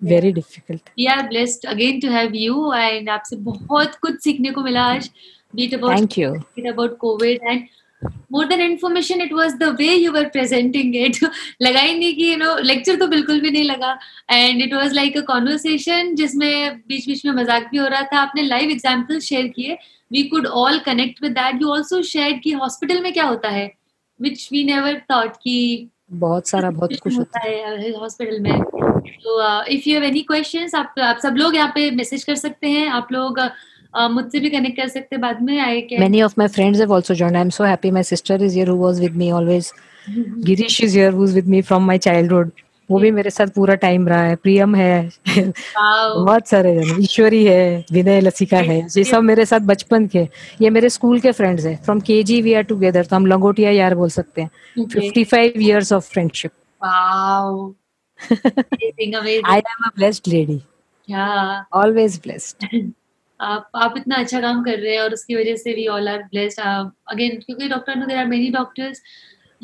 very difficult we are blessed again to have you and आपसे बहुत कुछ सीखने को मिला आज beat about thank you bit about covid and more than information it was the way you were presenting it लगा ही नहीं कि you know lecture तो बिल्कुल भी नहीं लगा and it was like a conversation जिसमें बीच बीच में मज़ाक भी हो रहा था आपने live example share किए we could all connect with that you also shared कि hospital में क्या होता है which we never thought कि बहुत सारा <laughs> बहुत खुश होता है। हॉस्पिटल में। तो if you have any questions आप आप सब लोग यहाँ पे मैसेज कर सकते हैं। आप लोग uh, मुझसे भी कनेक्ट कर सकते हैं बाद में आए के many of my friends have also join I am so happy my sister is here who was with me always Girish is here who is with me from my childhood वो भी मेरे साथ पूरा टाइम रहा है। प्रियम है। <laughs> बहुत सारे जन। ईश्वरी है विनय लसिका है <laughs> ये सब मेरे साथ बचपन के। ये मेरे स्कूल के फ्रेंड्स हैं। From K G we are together तो हम लंगोटिया यार बोल सकते हैं। Fifty five years of friendship. I am a blessed lady always blessed आप आप इतना अच्छा काम कर रहे हैं और उसकी वजह से we all are blessed again क्योंकि doctor no there are many doctors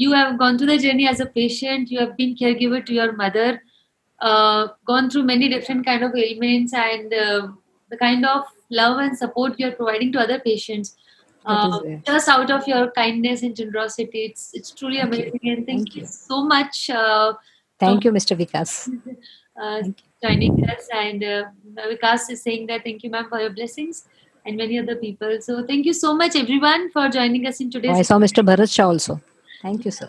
you have gone through the journey as a patient. You have been caregiver to your mother uh, gone through many different kind of ailments and uh, the kind of love and support you're providing to other patients. Uh, just out of your kindness and generosity. It's it's truly thank amazing you. and thank, thank you. you. so much uh, thank you mr vikas. <laughs> Uh, joining us and uh, vikas is saying that thank you ma'am for your blessings and many other people. So thank you so much everyone for joining us in today's i saw mr bharat shah also. Thank you, sir.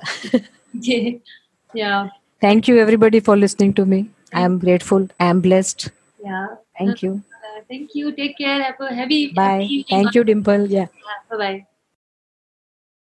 <laughs> yeah. Thank you, everybody, for listening to me. I am grateful. I am blessed. Yeah. Thank you. Uh, thank you. Take care. Have a heavy. Bye. Happy thank you, Dimple. Yeah. yeah. Bye bye.